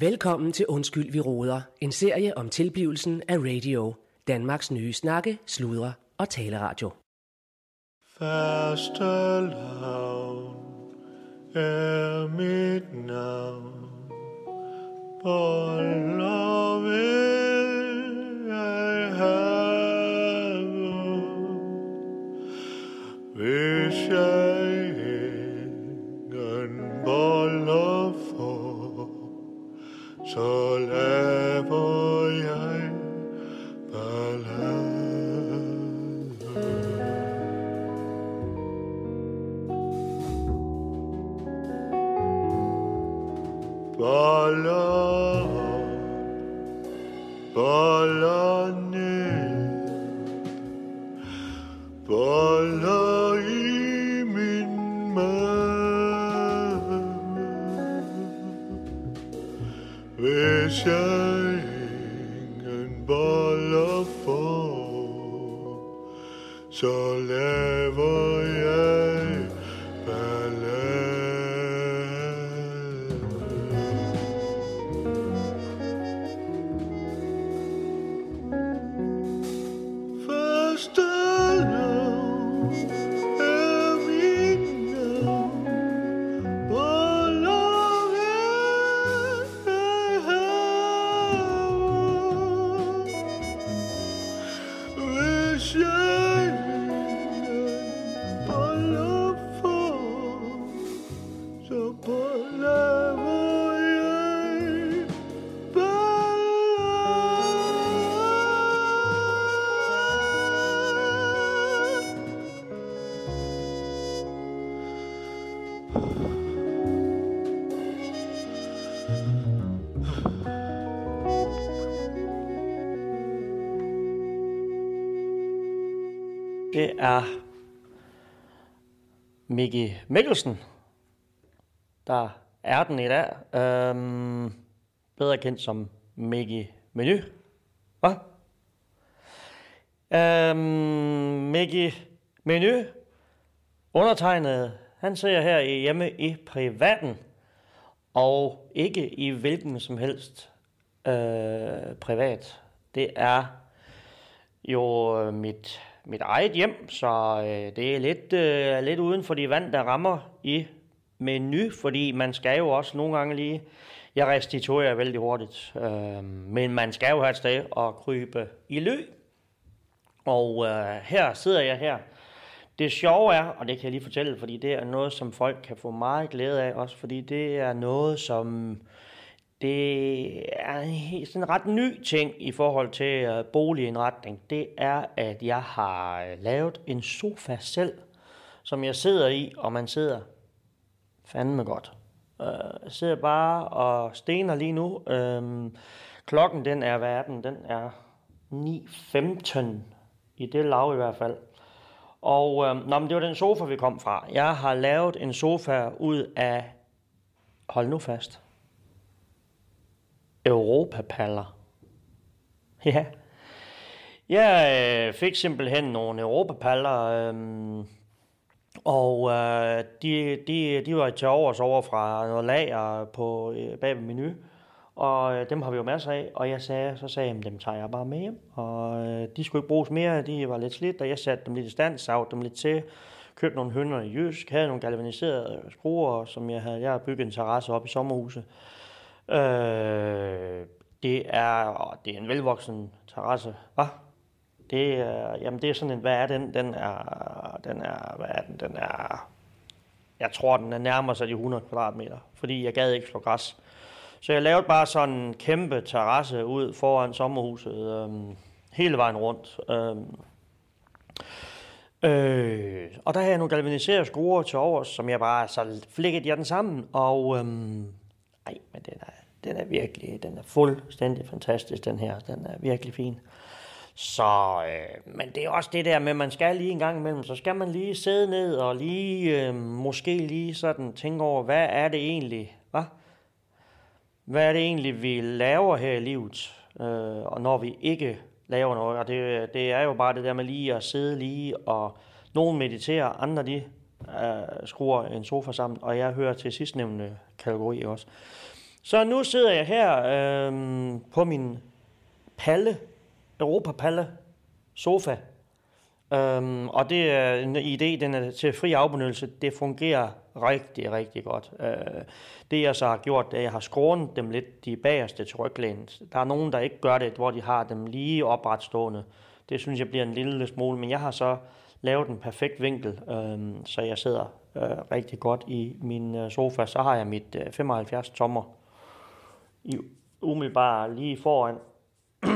Velkommen til Undskyld, vi råder. En serie om tilblivelsen af radio. Danmarks nye snakke, sludre og taleradio. Første lavn er mit navn. Boller vil jeg have, Vil så Mickey Mikkelsen, der er den i dag. Øhm, bedre kendt som Mickey Menu. Hvad? Øhm, Mickey Menu, undertegnet, han sidder her hjemme i privaten, og ikke i hvilken som helst øh, privat. Det er jo øh, mit, mit eget hjem, så øh, det er lidt, øh, lidt uden for de vand, der rammer i menu, fordi man skal jo også nogle gange lige, jeg restituerer vældig hurtigt, øh, men man skal jo have et sted at krybe i ly. Og øh, her sidder jeg her. Det sjove er, og det kan jeg lige fortælle, fordi det er noget, som folk kan få meget glæde af også, fordi det er noget, som det er en sådan en ret ny ting i forhold til øh, boligindretning. Det er, at jeg har øh, lavet en sofa selv, som jeg sidder i, og man sidder fandme godt. Øh, jeg sidder bare og stener lige nu. Øhm, klokken, den er, verden, den? Den er 9.15 i det lav i hvert fald. Og øh, nå, men det var den sofa, vi kom fra. Jeg har lavet en sofa ud af, hold nu fast, Europapaller. Ja. Jeg øh, fik simpelthen nogle Europapaller, øhm, og øh, de, de, de var til overs over fra noget lager på, øh, bag ved menu. Og øh, dem har vi jo masser af, og jeg sagde, så sagde jeg, dem tager jeg bare med hjem. Og øh, de skulle ikke bruges mere, de var lidt slidt, og jeg satte dem lidt i stand, savte dem lidt til, købte nogle hønder i Jysk, havde nogle galvaniserede skruer, som jeg havde, jeg havde bygget en terrasse op i sommerhuset. Øh, det er, åh, det er en velvoksen terrasse. Hvad? Det er, jamen det er sådan en, hvad er den? Den er, den er, hvad er den? Den er, jeg tror den er nærmere sig de 100 kvadratmeter, fordi jeg gad ikke slå græs. Så jeg lavede bare sådan en kæmpe terrasse ud foran sommerhuset, øhm, hele vejen rundt. Øhm, øh, og der havde jeg nogle galvaniserede skruer til overs, som jeg bare så flækkede jeg den sammen, og øhm, ej, men den er, den er virkelig, den er fuldstændig fantastisk, den her. Den er virkelig fin. Så, øh, men det er også det der med, at man skal lige en gang imellem, så skal man lige sidde ned og lige, øh, måske lige sådan tænke over, hvad er det egentlig, hvad? Hvad er det egentlig, vi laver her i livet, øh, og når vi ikke laver noget? Og det, det er jo bare det der med lige at sidde lige, og nogen mediterer, andre de øh, skruer en sofa sammen, og jeg hører til sidstnævnte kategori også. Så nu sidder jeg her øh, på min palle, Europa-palle, sofa. Øhm, og det er en idé, den er til fri afbenyttelse. Det fungerer rigtig, rigtig godt. Øh, det jeg så har gjort, det er, at jeg har skrånet dem lidt de bagerste til ryglænet. Der er nogen, der ikke gør det, hvor de har dem lige opretstående. Det synes jeg bliver en lille smule, men jeg har så lave den perfekt vinkel, øh, så jeg sidder øh, rigtig godt i min øh, sofa. Så har jeg mit øh, 75 tommer i umiddelbart lige foran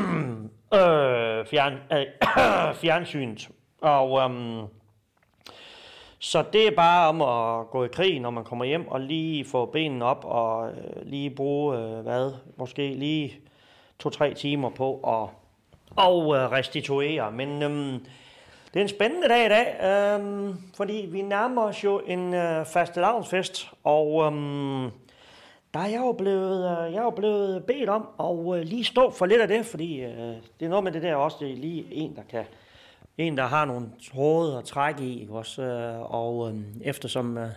øh, fjern, øh, fjernsynet. Og øh, så det er bare om at gå i krig, når man kommer hjem, og lige få benene op, og øh, lige bruge, øh, hvad, måske lige to-tre timer på at og, øh, restituere. Men øhm, det er en spændende dag i dag, øhm, fordi vi nærmer os jo en øh, fastelavnsfest, og øhm, der er jeg jo blevet, øh, jeg er jo blevet bedt om at øh, lige stå for lidt af det, fordi øh, det er noget med det der også, det er lige en, der kan en, der har nogle tråde at trække i, ikke også? Øh, og øh, eftersom, øh,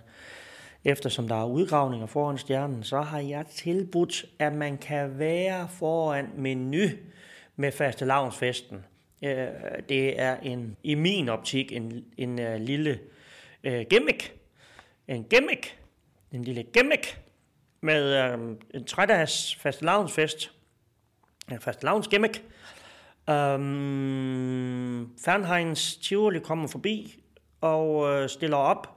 eftersom der er udgravninger foran stjernen, så har jeg tilbudt, at man kan være foran menu med faste lavnsfesten. Øh, det er en, i min optik en, en uh, lille øh, gimmick. En gimmick. En lille gimmick med øh, en trædags faste lavnsfest. En faste lavns gimmick øh, Um, Fernheins Tivoli kommer forbi og øh, stiller op.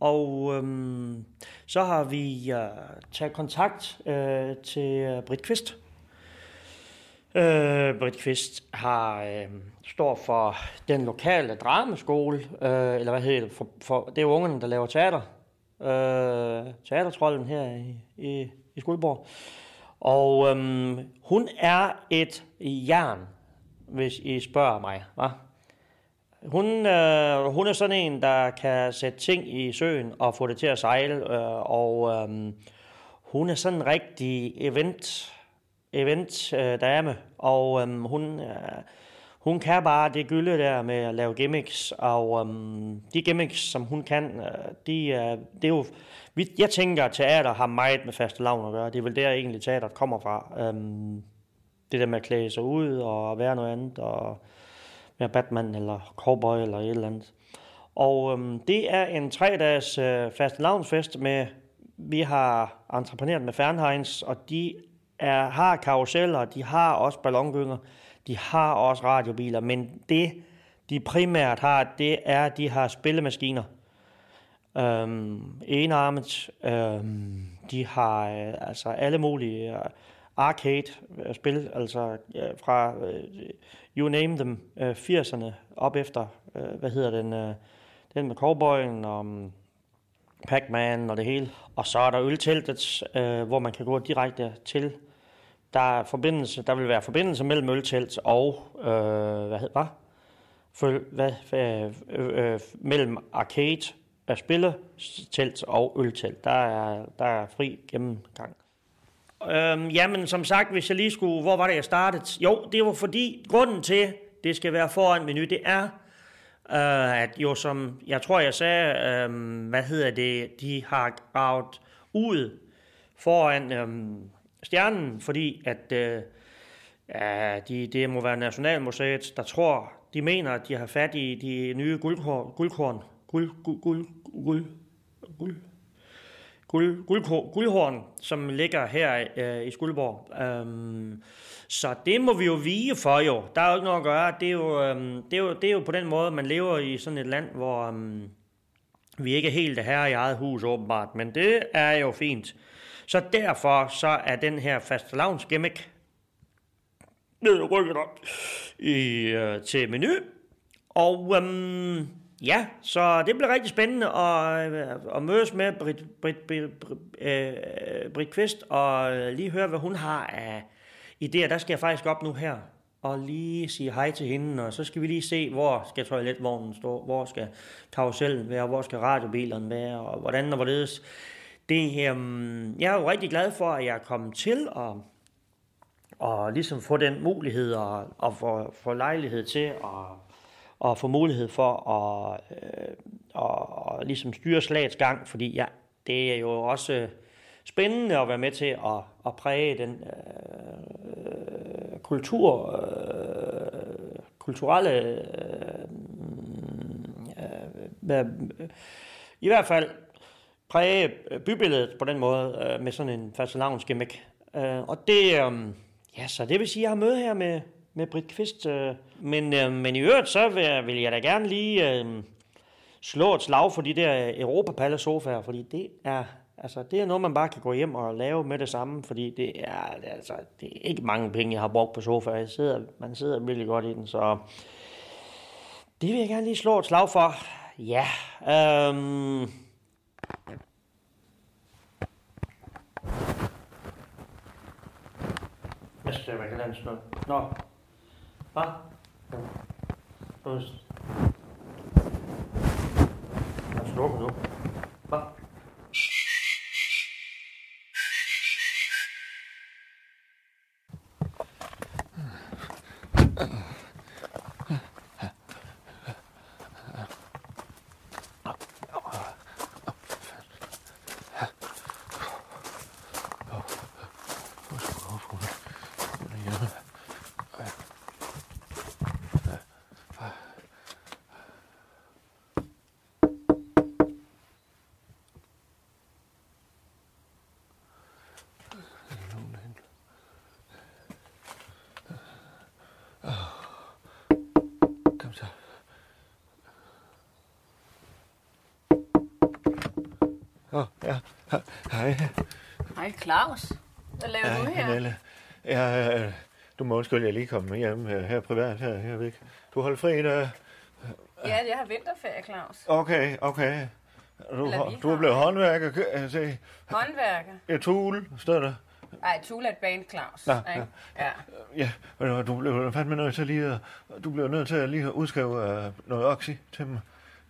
Og øhm, så har vi øh, taget kontakt øh, til øh, Britt Kvist. Øh, Britt Kvist har, øh, står for den lokale dramaskole, øh, eller hvad hedder det, for, for, det er ungerne, der laver teater. Øh, teatertrollen her i, i, i Skuldborg. Og øhm, hun er et jern hvis I spørger mig. Hva? Hun, øh, hun er sådan en, der kan sætte ting i søen og få det til at sejle, øh, og øh, hun er sådan en rigtig event, event øh, dame, og øhm, hun, øh, hun kan bare det gylde der med at lave gimmicks, og øhm, de gimmicks, som hun kan, øh, de, øh, det er jo, jeg tænker, at teater har meget med faste lavn at gøre. Det er vel der egentlig teateret kommer fra. Øhm, det der med at klæde sig ud og være noget andet, og være Batman eller cowboy eller et eller andet. Og øhm, det er en tre-dages øh, faste lavnsfest med, vi har entrepreneret med Fernheins, og de er, har karuseller, de har også ballongynger, de har også radiobiler, men det, de primært har, det er, at de har spillemaskiner. Øhm, enarmet, øhm, de har øh, altså alle mulige... Øh, arcade-spil, øh, altså øh, fra øh, you name them, øh, 80'erne op efter, øh, hvad hedder den, øh, den med cowboyen og um, Pac-Man og det hele. Og så er der ølteltet, øh, hvor man kan gå direkte til. Der, er forbindelse, der vil være forbindelse mellem øltelt og, øh, hvad hedder hvad? Hvad, øh, øh, mellem arcade, spilletelt og øltelt. Der er, der er fri gennemgang. Øhm, jamen, som sagt, hvis jeg lige skulle... Hvor var det, jeg startede? Jo, det var fordi, grunden til, det skal være foran menu, det er, øh, at jo som... Jeg tror, jeg sagde, øh, hvad hedder det, de har gravet ud foran øh, stjernen, fordi at øh, ja, de, det må være Nationalmuseet, der tror, de mener, at de har fat i de nye guldkorn, guldkorn guld, guld, guld, guld, guld, guld, guldhorn, som ligger her øh, i Skuldborg. Øhm, så det må vi jo vige for jo. Der er jo ikke noget at gøre. Det er jo, øhm, det er jo, det er jo på den måde, man lever i sådan et land, hvor øhm, vi ikke er helt her i eget hus åbenbart. Men det er jo fint. Så derfor så er den her fastelavns gimmick rykket op i, øh, til menu. Og øhm, Ja, så det bliver rigtig spændende at, øh, at mødes med Britt, Brit, Brit, Brit, øh, Brit Kvist og øh, lige høre, hvad hun har af idéer. Der skal jeg faktisk op nu her og lige sige hej til hende, og så skal vi lige se, hvor skal toiletvognen stå, hvor skal karusellen være, hvor skal radiobilerne være, og hvordan og hvorledes. Det, øhm, jeg er jo rigtig glad for, at jeg er kommet til at og ligesom få den mulighed og, og få, få lejlighed til at og få mulighed for at, øh, og, og ligesom styre slagets gang, fordi ja, det er jo også spændende at være med til at, at præge den øh, kultur, øh, kulturelle, øh, øh, i hvert fald præge øh, bybilledet på den måde øh, med sådan en fastelavns gimmick. Øh, og det, øh, ja, så det vil sige, at jeg har møde her med, med Britt Kvist. Øh, men, øh, men i øvrigt, så vil, vil jeg da gerne lige øh, slå et slag for de der Europapalle sofaer, fordi det er, altså, det er noget, man bare kan gå hjem og lave med det samme, fordi det er, altså, det er ikke mange penge, jeg har brugt på sofaer. Jeg sidder, man sidder virkelig godt i den, så det vil jeg gerne lige slå et slag for. Ja, øhm, Hvad skal jeg være sådan Nå. Hvad? Nu. Jeg slukker nu. Hvad? Oh, ja. Hej. Hej Claus. Hvad laver Hej, du her? Pernille. Ja, øh, du må undskylde, jeg lige kom hjem øh, her privat her, her væk. Du holder fri i dag? Ja, jeg har vinterferie, Claus. Okay, okay. Du, du er blevet håndværker, kan jeg se. Håndværker. Et tool, står der. Ej, Tula er et band, Claus. Nå? Ja. Ja, ved du, blev fandme nødt til lige at, du blev nødt til at lige at udskrive uh, noget oxy til mig.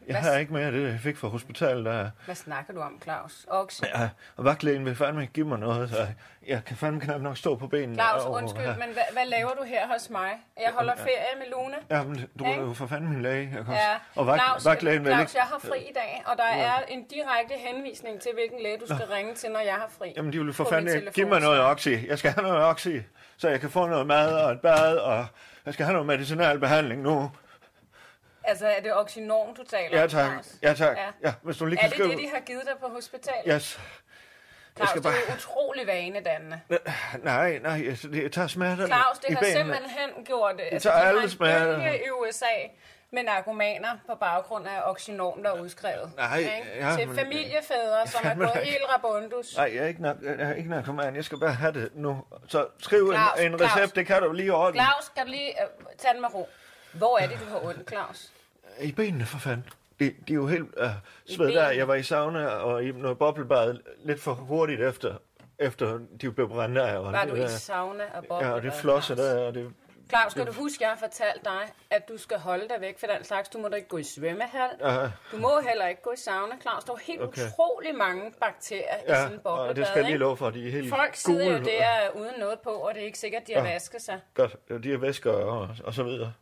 Jeg Hvad har ikke mere af det, jeg fik fra hospitalet. Der, Hvad snakker du om, Claus? Oxy. ja, og vagtlægen vil fandme give mig noget, så jeg kan fandme knap nok stå på benene. Claus, og- undskyld, ja. men hvad, hvad laver du her hos mig? Jeg holder ferie med Luna. Jamen, du er jo for fanden min læge. Jeg kan Ja, og vagt, Claus, vagtlægen vil Claus, ikke... jeg har fri i dag, og der er en direkte henvisning til, hvilken læge du skal ringe til, når jeg har fri. Jamen, de vil for fanden give mig noget oxy. Jeg skal have noget oxy, så jeg kan få noget mad og et bad, og jeg skal have noget medicinal behandling nu. Altså, er det Oxynorm, du taler Ja om, tak, Claus? ja tak. Ja. Ja, hvis du lige Er kan det skrive... det, de har givet dig på hospitalet? Yes. Claus, skal det er bare- utrolig vanedannende. Nej, nej, det, jeg tager smerterne Claus, det i har benene. simpelthen gjort det. Altså, tager de har alle smerter. i USA med narkomaner på baggrund af Oxynorm, der er udskrevet. Nej, ikke? ja, Til men- familiefædre, som er gået da- helt rabundus. Nej, jeg er ikke jeg er ikke narkoman. Jeg skal bare have det nu. Så skriv Claus, en, en Claus. recept, det kan du lige ordne. Claus, kan du lige uh, tage den med ro? Hvor er det, du har ondt, Claus? I benene, for fanden. De, de er jo helt uh, svedt benene? der. Jeg var i sauna og i noget boblebad lidt for hurtigt efter, efter de blev brændt af. Og Var det du i der- sauna og boble? Ja, og det flosser der, og det... Claus, skal du huske, jeg har fortalt dig, at du skal holde dig væk fra den slags. Du må da ikke gå i svømmehal. Ja, Du må heller ikke gå i sauna, Claus. Der er jo helt Okay. utrolig mange bakterier i ja sådan en boblebad. og det skal jeg lige love for, de er helt Folk sidder jo gule. der uden noget på, og det er ikke sikkert, de har Ja. vasket sig. Godt, de er væsker og, og så videre.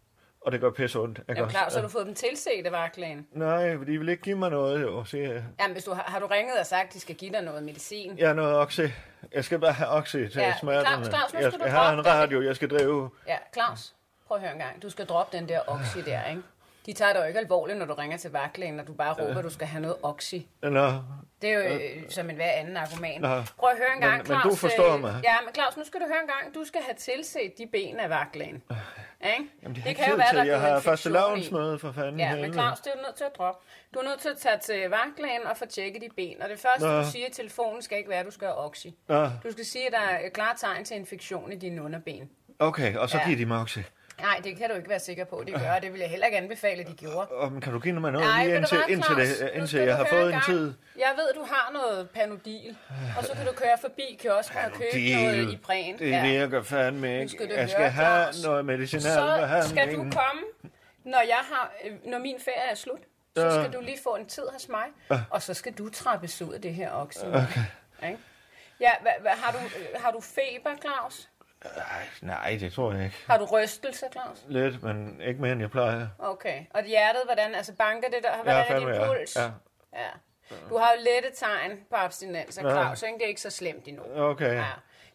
Og det gør pisse ondt. Jeg Jamen Claus, har du fået dem tilset af vagtlægen? Nej, for de vil ikke give mig noget, jo, siger jeg. Jamen, hvis du har, har du ringet og sagt, at de skal give dig noget medicin? Jeg har noget oxy. Jeg skal bare have oxy til Ja, ja, smerterne. Claus, Claus, nu jeg, skal du jeg har en radio, jeg skal drive. Ja, Claus, prøv at høre en gang. Du skal droppe den der oxy der, ikke? De tager dig jo ikke alvorligt, når du ringer til vagtlægen, og du bare råber, at du skal have noget oxy. Nå, Det er jo øh, som en hver anden argument. Nå. Prøv at høre en Men- gang, men Claus. du forstår øh, mig. Ja, men Claus, nu skal du høre en gang. Du skal have tilset de ben af vagtlægen. Ikke? jamen, det, det kan jo være, til. der Jeg har første lavnsmøde for fanden. Ja, men helvede. Claus, det er du nødt til at droppe. Du er nødt til at tage til vagtlægen og få tjekket de ben. Og det første, Nå. du siger i telefonen, skal ikke være, at du skal have oxy. Nå, Du skal sige, at der er klare tegn til infektion i dine underben. okay, og så Ja. giver de mig oxy. Nej, det kan du ikke være sikker på, de gør. Det vil jeg heller ikke anbefale, de gjorde. Men kan du give mig noget Nej, lige indtil, indtil, Claus? det, indtil jeg har fået en tid? Jeg ved, du har noget panodil, og så kan du køre forbi kiosken og købe Panodil. noget i præn. Det virker fandme ikke. skal Jeg skal høre, have Claus. noget medicinal Så skal du komme, når, jeg har, øh, når min ferie er slut. Så Ja. skal du lige få en tid hos mig, og så skal du trappes ud af det her oxy. Okay. Ja, hva, hva, har, du, øh, har du feber, Claus? Ej, nej, det tror jeg ikke. Har du rystelse, Claus? Lidt, men ikke mere end jeg plejer. Okay. Og hjertet, hvordan? Altså banker det der? Hvordan er fandme, din ja. puls? Ja. ja. Du har jo lette tegn på abstinens af Claus, ikke? Det er ikke så slemt endnu. Okay. Ja.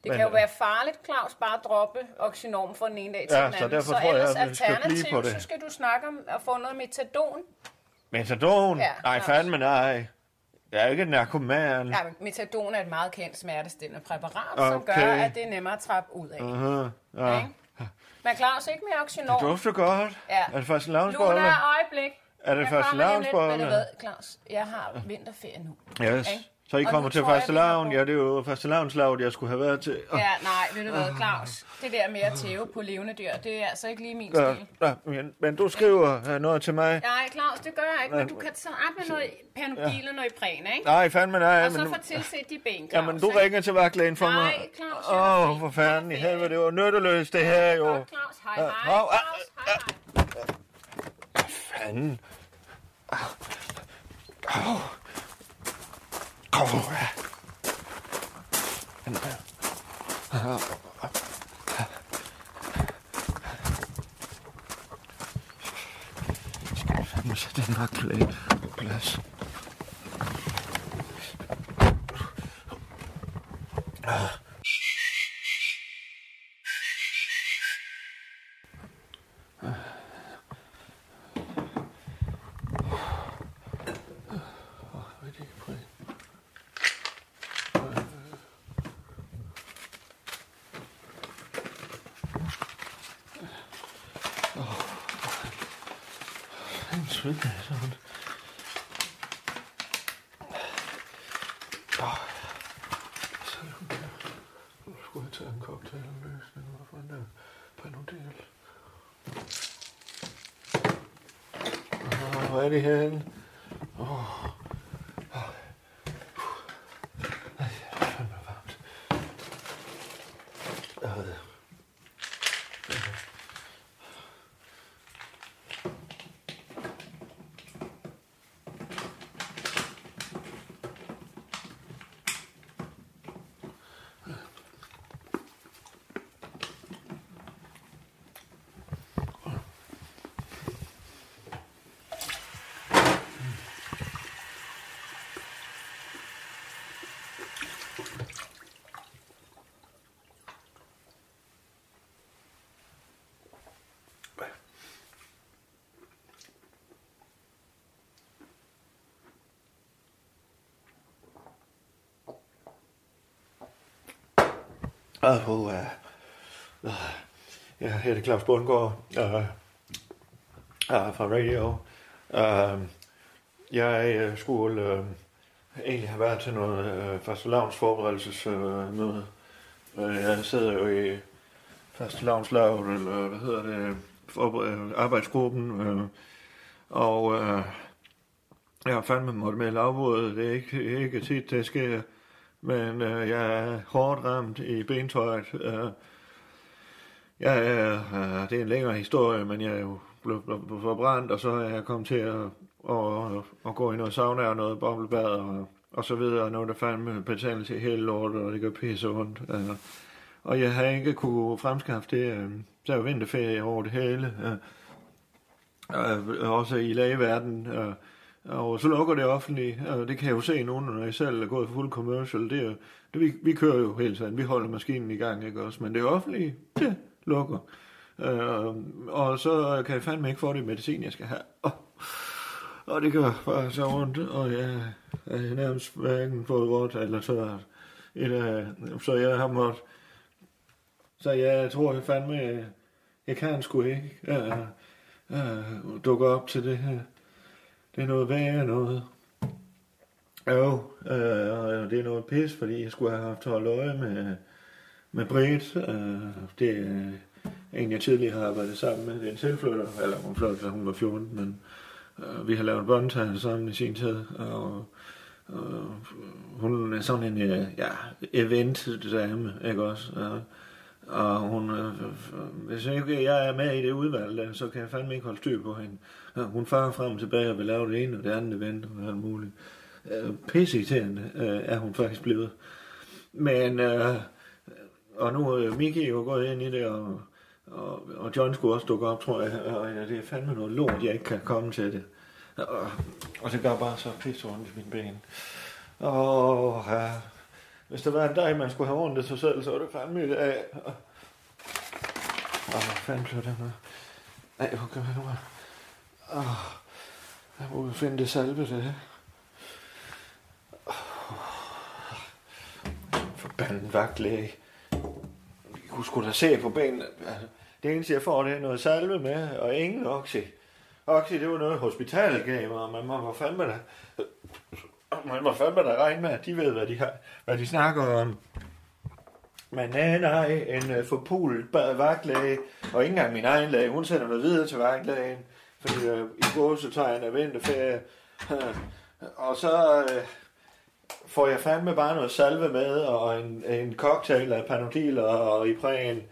Det Men, kan jo være farligt, Claus, bare at droppe oxynorm fra den ene dag til Ja, den så anden. tror jeg, ellers at vi skal blive alternativt, på det. så skal du snakke om at få noget metadon. Metadon? Ja, nej, fandme nej. Jeg er ikke narkoman. Ja, men metadon er et meget kendt smertestillende præparat, som Okay. gør, at det er nemmere at trappe ud af. Uh-huh. Ja. Ikke? Men Claus, ikke mere Det oxynorm. dufter godt. Ja. Er det først en Luna, lavnsbolle? øjeblik. Er det Jeg kommer lidt. lavnsbolle? Hvad, Claus? Jeg har vinterferie nu. Yes. Ikke? Så I Og kommer til første lavn. Ja, det er jo første lavnslaget, jeg skulle have været til. Ja, nej, ved du hvad, Claus? Det der med at tæve på levende dyr, det er altså ikke lige min Ja, stil. ja, men, men du skriver øh, noget til mig. Nej, Claus, det gør jeg ikke, men du kan så op med noget panodil og noget præn, ikke? Nej, fandme nej. Og så Men, få tilset de ben, Claus. jamen, du ikke? ringer til vagtlægen for mig. Nej, Claus, Åh, fri. for fanden i helvede, det var nytteløst det her jo. Godt, Claus, hej, Ja, hej. ah, Claus, hej, hej. Fanden. Au. Au. Au. Skal jeg fandme sætte den nakkelæge på plads. Hvad er det for en? En sved, sådan. Åh. Så er hun der. Nu skulle jeg tage en cocktailløsning. Hvad fanden er Panodil? Åh, Hvor er det henne? Åh. Åh. Ej, det er fandme varmt. Øh. Åh, uh, uh, ja, her er det Claus Bundgaard uh, uh, fra Radio. Uh, jeg uh, skulle uh, egentlig have været til noget uh, første lavns forberedelsesmøde. Uh, uh, jeg sidder jo i første lavnslaget, eller hvad hedder det, forbered- arbejdsgruppen, uh, og uh, jeg har fandme måtte melde afbud. Det er ikke, ikke tit, det sker. Men øh, jeg er hårdt ramt i bentøjet. Øh, jeg er, øh, det er en længere historie, men jeg er jo blevet, blevet, blevet forbrændt, og så er jeg kommet til at, at, at gå i noget sauna og noget boblebad og, og så videre. Noget, der fandme betændelse i hele lortet, og det gør pisse ondt. Øh, og jeg har ikke kunne fremskaffe det. Øh, der er jo vinterferie over det hele. Øh, øh, også i lægeverdenen. Øh, og så lukker det offentlige, og det kan jeg jo se nu, når jeg selv er gået for fuld commercial. Det er, jo- det, vi, vi kører jo hele tiden, vi holder maskinen i gang, ikke også? Men det offentlige, det lukker. Øh, og så kan jeg fandme ikke få det medicin, jeg skal have. Og, og det gør bare så ondt, og jeg er nærmest hverken fået vort eller tørt. Et, øh, så jeg har måttet... Så jeg tror jeg fandme, jeg kan sgu ikke øh, øh, dukke op til det her. Det er noget værre noget. Jo, øh, og det er noget pis, fordi jeg skulle have haft holdt øje med, med Britt. Øh, det er en, jeg tidligere har arbejdet sammen med. Det er en tilflytter, eller hun flyttede, da hun var 14, men øh, vi har lavet båndtegn sammen i sin tid. Og, og hun er sådan en øh, ja, event-dame, ikke også? Og, og hun, øh, hvis ikke jeg er med i det udvalg, så kan jeg fandme ikke holde styr på hende. Ja, hun farer frem og tilbage og vil lave det ene og det andet event og alt muligt. Øh, Pisseirriterende øh, er hun faktisk blevet. Men, øh, og nu er Miki jo gået ind i det, og, og, og John skulle også dukke op, tror jeg. Og ja, det er fandme noget lort, jeg ikke kan komme til det. Og, og det gør bare så pisse ondt i mine ben. Åh, ja. Hvis der var en dag, man skulle have ondt i sig selv, så var det fandme i dag. Åh, hvad fanden blev det med? Nej, hvor gør jeg nu? Åh, jeg må finde det salve, det her. Forbandet vagtlæge. Vi kunne sgu da se på benene. Altså, det eneste, jeg får, det er noget salve med, og ingen oxy. Oxy, det var noget, hospitalet gav mig, og man må fandme da... Man må fandme da regne med, at de ved, hvad de, har, hvad de snakker om. Men nej, nej, en øh, uh, forpulet vagtlæge, og ikke engang min egen læge, hun sender mig videre til vagtlægen, fordi uh, i går så vinterferie. Og så øh, får jeg fandme bare noget salve med, og en, en cocktail af panodil og, og Ipren,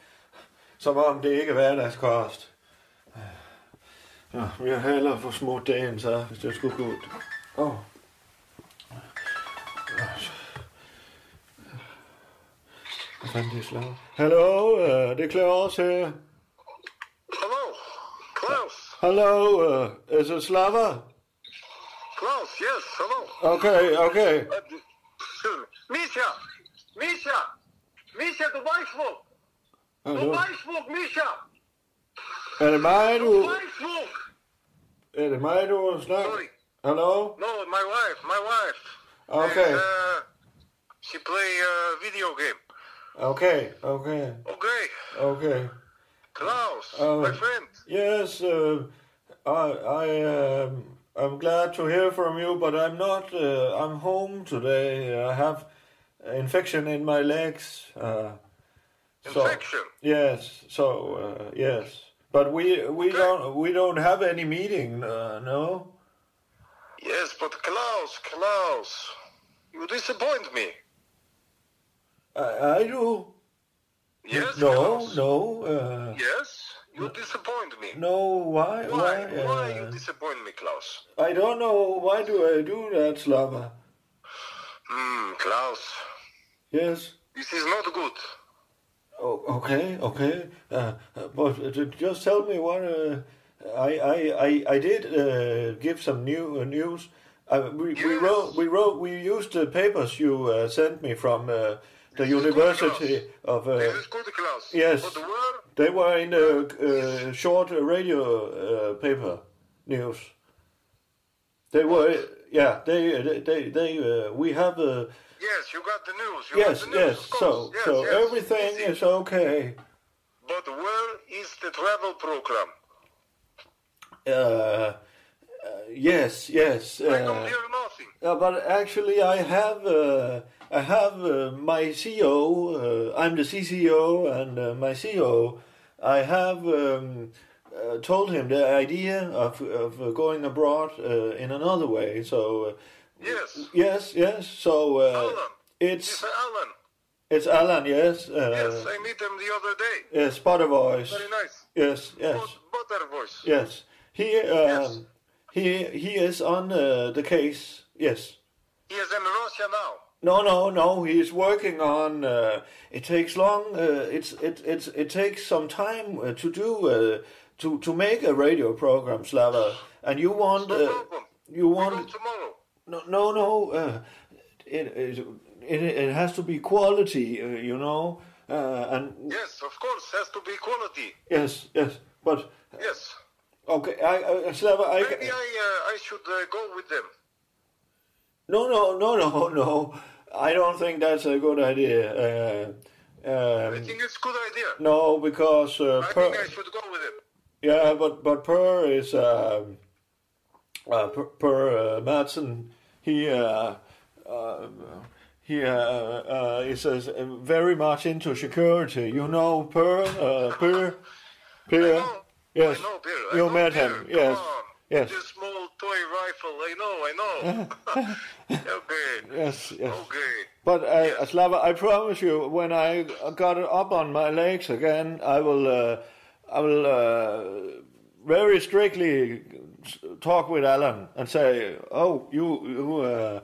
som om det ikke er hverdagskost. Ja, jeg har hellere få smut dagen, så, hvis det skulle gå ud. Åh. Oh. Hvad fanden det er slag? Hallo, uh, det er Claus her. Hello, uh, is it Slava? Klaus, yes, hello. Okay, okay. Uh, excuse me. Misha! Misha! Misha, du Weißwurg! Du Hallo. Weißwurg, Misha! Er det mig, Du du... Weißwurg! Er det mig, du snakker? Sorry. Hallo? No, my wife, my wife. Okay, And, uh, she play uh, video game. okay, okay, Okay, okay. Klaus, Oh. my friend. Yes, uh, I, I, um, I'm glad to hear from you, but I'm not. Uh, I'm home today. I have infection in my legs. Uh, so- Infection. yes. So uh, yes, but we we don't we don't have any meeting. Uh, no. Yes, but Klaus, Klaus, you disappoint me. I, I do. Yes, No, Klaus. no. Uh, Yes, you disappoint me. no. Why? Why? Why? Why uh, you disappoint me, Klaus? I don't know. Why do I do that, Slava? Hmm, Klaus, Yes. this is not good. Oh, okay, okay. Uh, uh, but uh, just tell me what. Uh, I, I, I, I did uh, give some new uh, news. Uh, we, we wrote, we wrote, we used the papers you uh, sent me from uh, the University of. Uh, This is good, Klaus. yes. But where? they were in a uh, short radio uh, paper news. They were, yeah. They, they, they, they uh, we have. Uh, Yes, you got the news. You yes, got the news, yes. So, yes, so yes. everything Easy. is okay. But where is the travel program? Uh, uh, yes, yes. I don't Uh, hear nothing. uh, but actually, I have uh, I have uh, my CEO. Uh, I'm the CCO, and uh, my CEO. I have um, uh, told him the idea of of uh, going abroad uh, in another way. So uh, Yes. yes, yes. So uh, Alan. it's It's Alan. it's Alan. Yes. Uh, Yes, I meet him the other day. yes. Spotter voice. Very nice. Yes. Yes. But, butter voice. Yes. He um, Yes. he he is on uh, the case. Yes. He is in Russia now. No, no, no. He is working on. Uh, it takes long. Uh, it's it it it takes some time uh, to do uh, to to make a radio program, Slava. And you want No uh, you want tomorrow. no no no. Uh, it, it it it has to be quality, uh, you know. Uh, and Yes, of course, has to be quality. yes, yes. But Yes. okay, I, I Slava, I. Maybe I uh, I should uh, go with them. No, no, no, no, no. I don't think that's a good idea. Uh, I um, think it's a good idea. no, because uh, I per, think I should go with them. yeah, but but Per is um, uh, Per, per uh, Madsen. He uh, uh, he uh, uh, is uh, very much into security. You know, Per, uh, Per, Per. I know. Yes, I know. I you know met Peter. him. Yes, yes, toy rifle. I know. I know. okay. yes, yes. Okay. But uh, Slava, I promise you, when I got it up on my legs again, I will, uh, I will uh, very strictly talk with Alan and say, "Oh, you, you uh,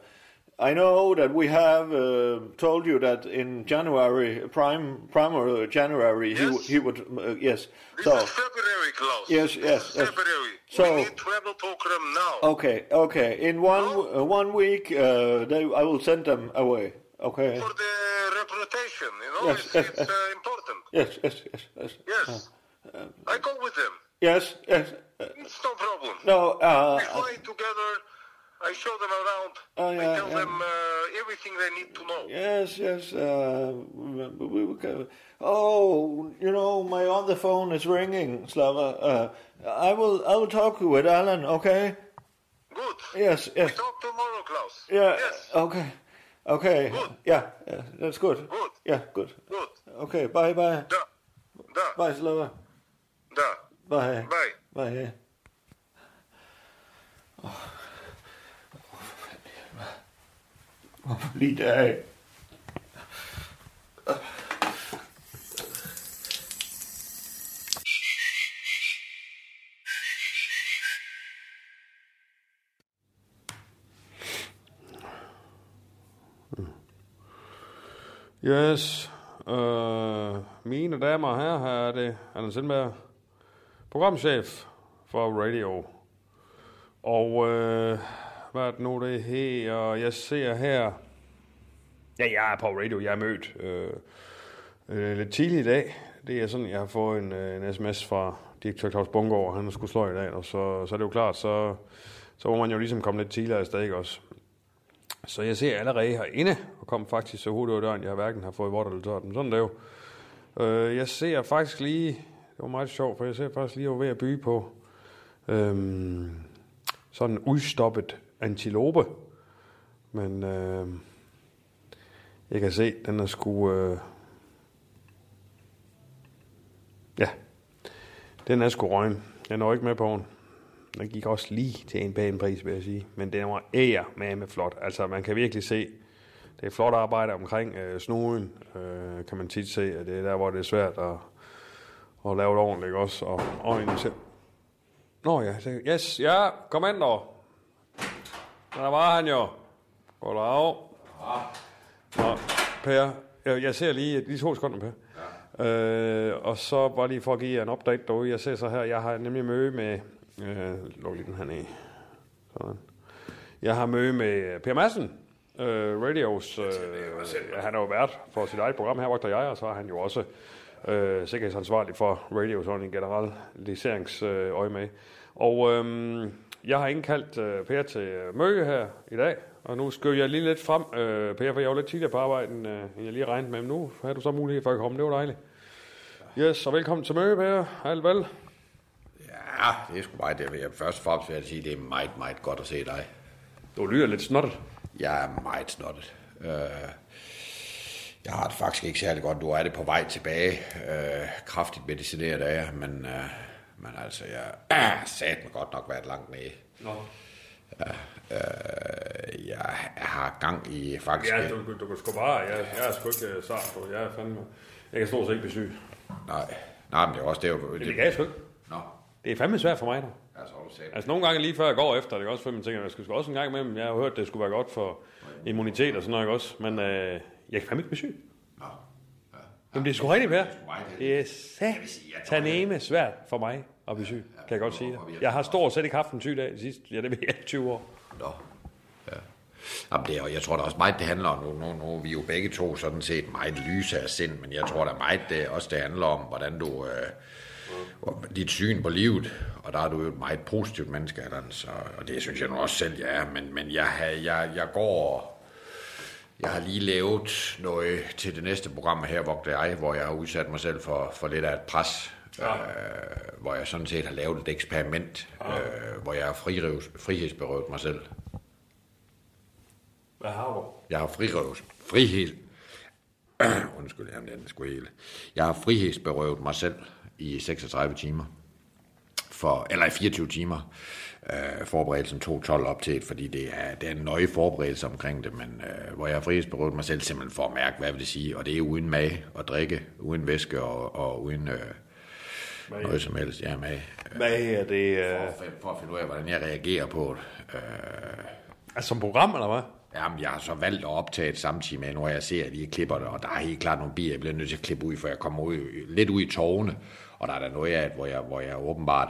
I know that we have uh, told you that in January, prime, primary January, Yes. he, he would, uh, yes. This So is February, Klaus. Yes, yes, yes. February. So we need travel program now. okay, okay. In one uh, one week, uh, they, I will send them away. Okay. For the reputation, you know, Yes, it's, yes, it's yes. uh, important. Yes, yes, yes, yes. Yes. I go with them. Yes, yes. Uh, It's no problem. no, uh, We fly together. I show them around. Oh, I tell yeah. them uh, everything they need to know. yes, yes. Uh, we, we, we oh, you know, my other phone is ringing, Slava. Uh, I will, I will talk with Alan. Okay. Good. Yes, We yes. talk tomorrow, Klaus. Yeah. Yes. Okay. Okay. Good. Yeah, yeah, that's good. Good. Yeah, good. Good. Okay. Bye, bye. Da. Da. Bye, Slava. Da. Bye. Bye. Bye. Oh. Hvorfor lige der? Yes. Øh, mine damer og herrer, her er det Anders Sindberg, programchef for Radio. Og øh, hvad er det nu, det her? Jeg ser her... Ja, jeg er på radio. Jeg er mødt øh, øh, lidt tidligt i dag. Det er sådan, jeg har fået en, øh, en sms fra direktør Claus Bungård. Han skulle slå i dag, og så, så er det jo klart, så, så må man jo ligesom komme lidt tidligere sted, ikke også? Så jeg ser allerede herinde, og kom faktisk så hurtigt ud af døren, jeg hverken har fået vort eller tørt, men sådan er det jo. Øh, jeg ser faktisk lige, det var meget sjovt, for jeg ser faktisk lige, over ved at byge på øhm, sådan en udstoppet antilope. Men øh, jeg kan se, den er sgu... Øh, ja, den er sgu røgen. Jeg når ikke med på den. Den gik også lige til en pæn pris, vil jeg sige. Men den var ære med med flot. Altså, man kan virkelig se, det er flot arbejde omkring øh, snuden, øh, kan man tit se, at det er der, hvor det er svært at, at lave det ordentligt, også? Og øjnene til. Nå ja, det- yes, ja, kom ind dog. Der var han jo. Goddag. Nå, Per, jeg, jeg ser lige, lige to sekunder, Per. Øh, og så bare lige for at give jer en update derude. Jeg ser så her, jeg har nemlig møde med... Øh, luk lige den her ned. Sådan. Jeg har møde med Per Madsen, øh, Radios... Øh, han er jo vært for sit eget program her, Vogter Jeg, og så er han jo også øh, sikkerhedsansvarlig for Radio sådan en generel liceringsøje med. Og øh, jeg har indkaldt øh, Per til øh, møde her i dag, og nu skal jeg lige lidt frem, øh, Per, for jeg var lidt tidligere på arbejde, end, øh, end jeg lige regnede med, men nu har du så mulighed for at komme, det var dejligt. Yes, og velkommen til møde, Per. Alt vel? Ja, det er sgu meget det. Jeg først og fremmest vil jeg sige, det er meget, meget godt at se dig. Du lyder lidt snottet. Jeg er meget snottet. Øh, jeg har det faktisk ikke særlig godt. Du er det på vej tilbage. Øh, kraftigt medicineret af jer, men, øh, men altså, jeg er sat mig godt nok været langt nede. Nå. Øh, jeg har gang i faktisk... Ja, du, du, du kan sgu bare. Jeg, jeg er sgu ikke uh, sart på. Jeg er fandme... Jeg kan stort set ikke blive syg. Nej, nej, men det er også det. er jo- Det, det kan jeg sgu ikke. Det er fandme svært for mig, dog. altså. Altså nogle gange lige før jeg går efter, det er også, fordi man tænker, jeg sgu også en gang med, jeg har hørt, det skulle være godt for immunitet og sådan noget, også? Men øh, jeg kan fandme ikke blive syg. Nå. Ja. Jamen det er sgu rigtigt, Per. Det er sataneme svært for mig at blive syg, kan jeg godt sige det. Jeg har stort set ikke haft en syg dag de sidste, ja det ved jeg, 20 år. Nå. Ja. Jamen, det er, jeg tror da også meget, det handler om, nu, nu, nu er vi jo begge to sådan set meget lyse af sind, men jeg tror da meget, det også det handler om, hvordan du, øh, dit syn på livet, og der er du jo et meget positivt menneske, Allan, så, og det synes jeg nu også selv, jeg er, men, men jeg, har- jeg, jeg går, jeg har lige lavet noget til det næste program her, hvor jeg, hvor jeg har udsat mig selv for, for lidt af et pres, ja. øh, hvor jeg sådan set har lavet et eksperiment, ja. øh, hvor jeg har frirevet, frihedsberøvet mig selv. Hvad har du? Jeg har friheds... Frihed... Undskyld, jamen, den sgu helt... Jeg har frihedsberøvet mig selv i 36 timer. For, eller i 24 timer. Øh, forberedelsen tog 12 op til fordi det er, det er en nøje forberedelse omkring det, men øh, hvor jeg har frihedsberøvet mig selv simpelthen for at mærke, hvad vil det sige, og det er uden mad og drikke, uden væske og, og uden øh, noget som helst. Ja, mad. Hvad er det? Øh, For, for at finde ud af, hvordan jeg reagerer på det. Øh, altså som program, eller hvad? Jamen, jeg har så valgt at optage et samtidig med, når jeg ser, at de klipper det, og der er helt klart nogle bier, jeg bliver nødt til at klippe ud, for jeg kommer ud, lidt ud i tårne, og der er der noget af, hvor jeg, hvor jeg åbenbart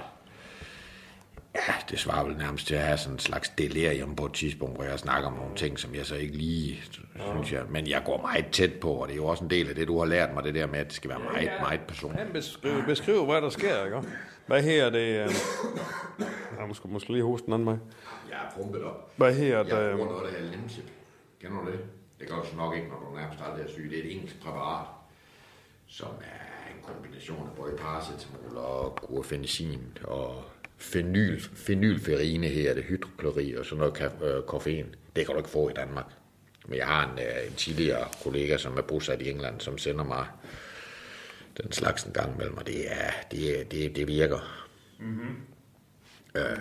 Ja, det svarer vel nærmest til at have sådan en slags delirium på et tidspunkt, hvor jeg snakker om nogle ting, som jeg så ikke lige synes jeg. Men jeg går meget tæt på, og det er jo også en del af det, du har lært mig, det der med, at det skal være meget, meget personligt. Han beskriver, beskriver, hvad der sker, ikke? Hvad her det... Øh... Jeg måske, måske lige hoste den anden vej. Jeg er pumpet op. Hvad her Jeg det... bruger Øh... noget, der hedder Limsip. Kender du det? Det gør du så nok ikke, når du nærmest aldrig er syg. Det er et engelsk præparat, som er kombination af både paracetamol og guafenicin og fenyl, fenylferine her, det hydroklori og sådan noget ka- øh, koffein. Det kan du ikke få i Danmark. Men jeg har en, øh, en tidligere kollega, som er bosat i England, som sender mig den slags en gang mellem, og det, er, det, det, det virker. Mm-hmm. Øh,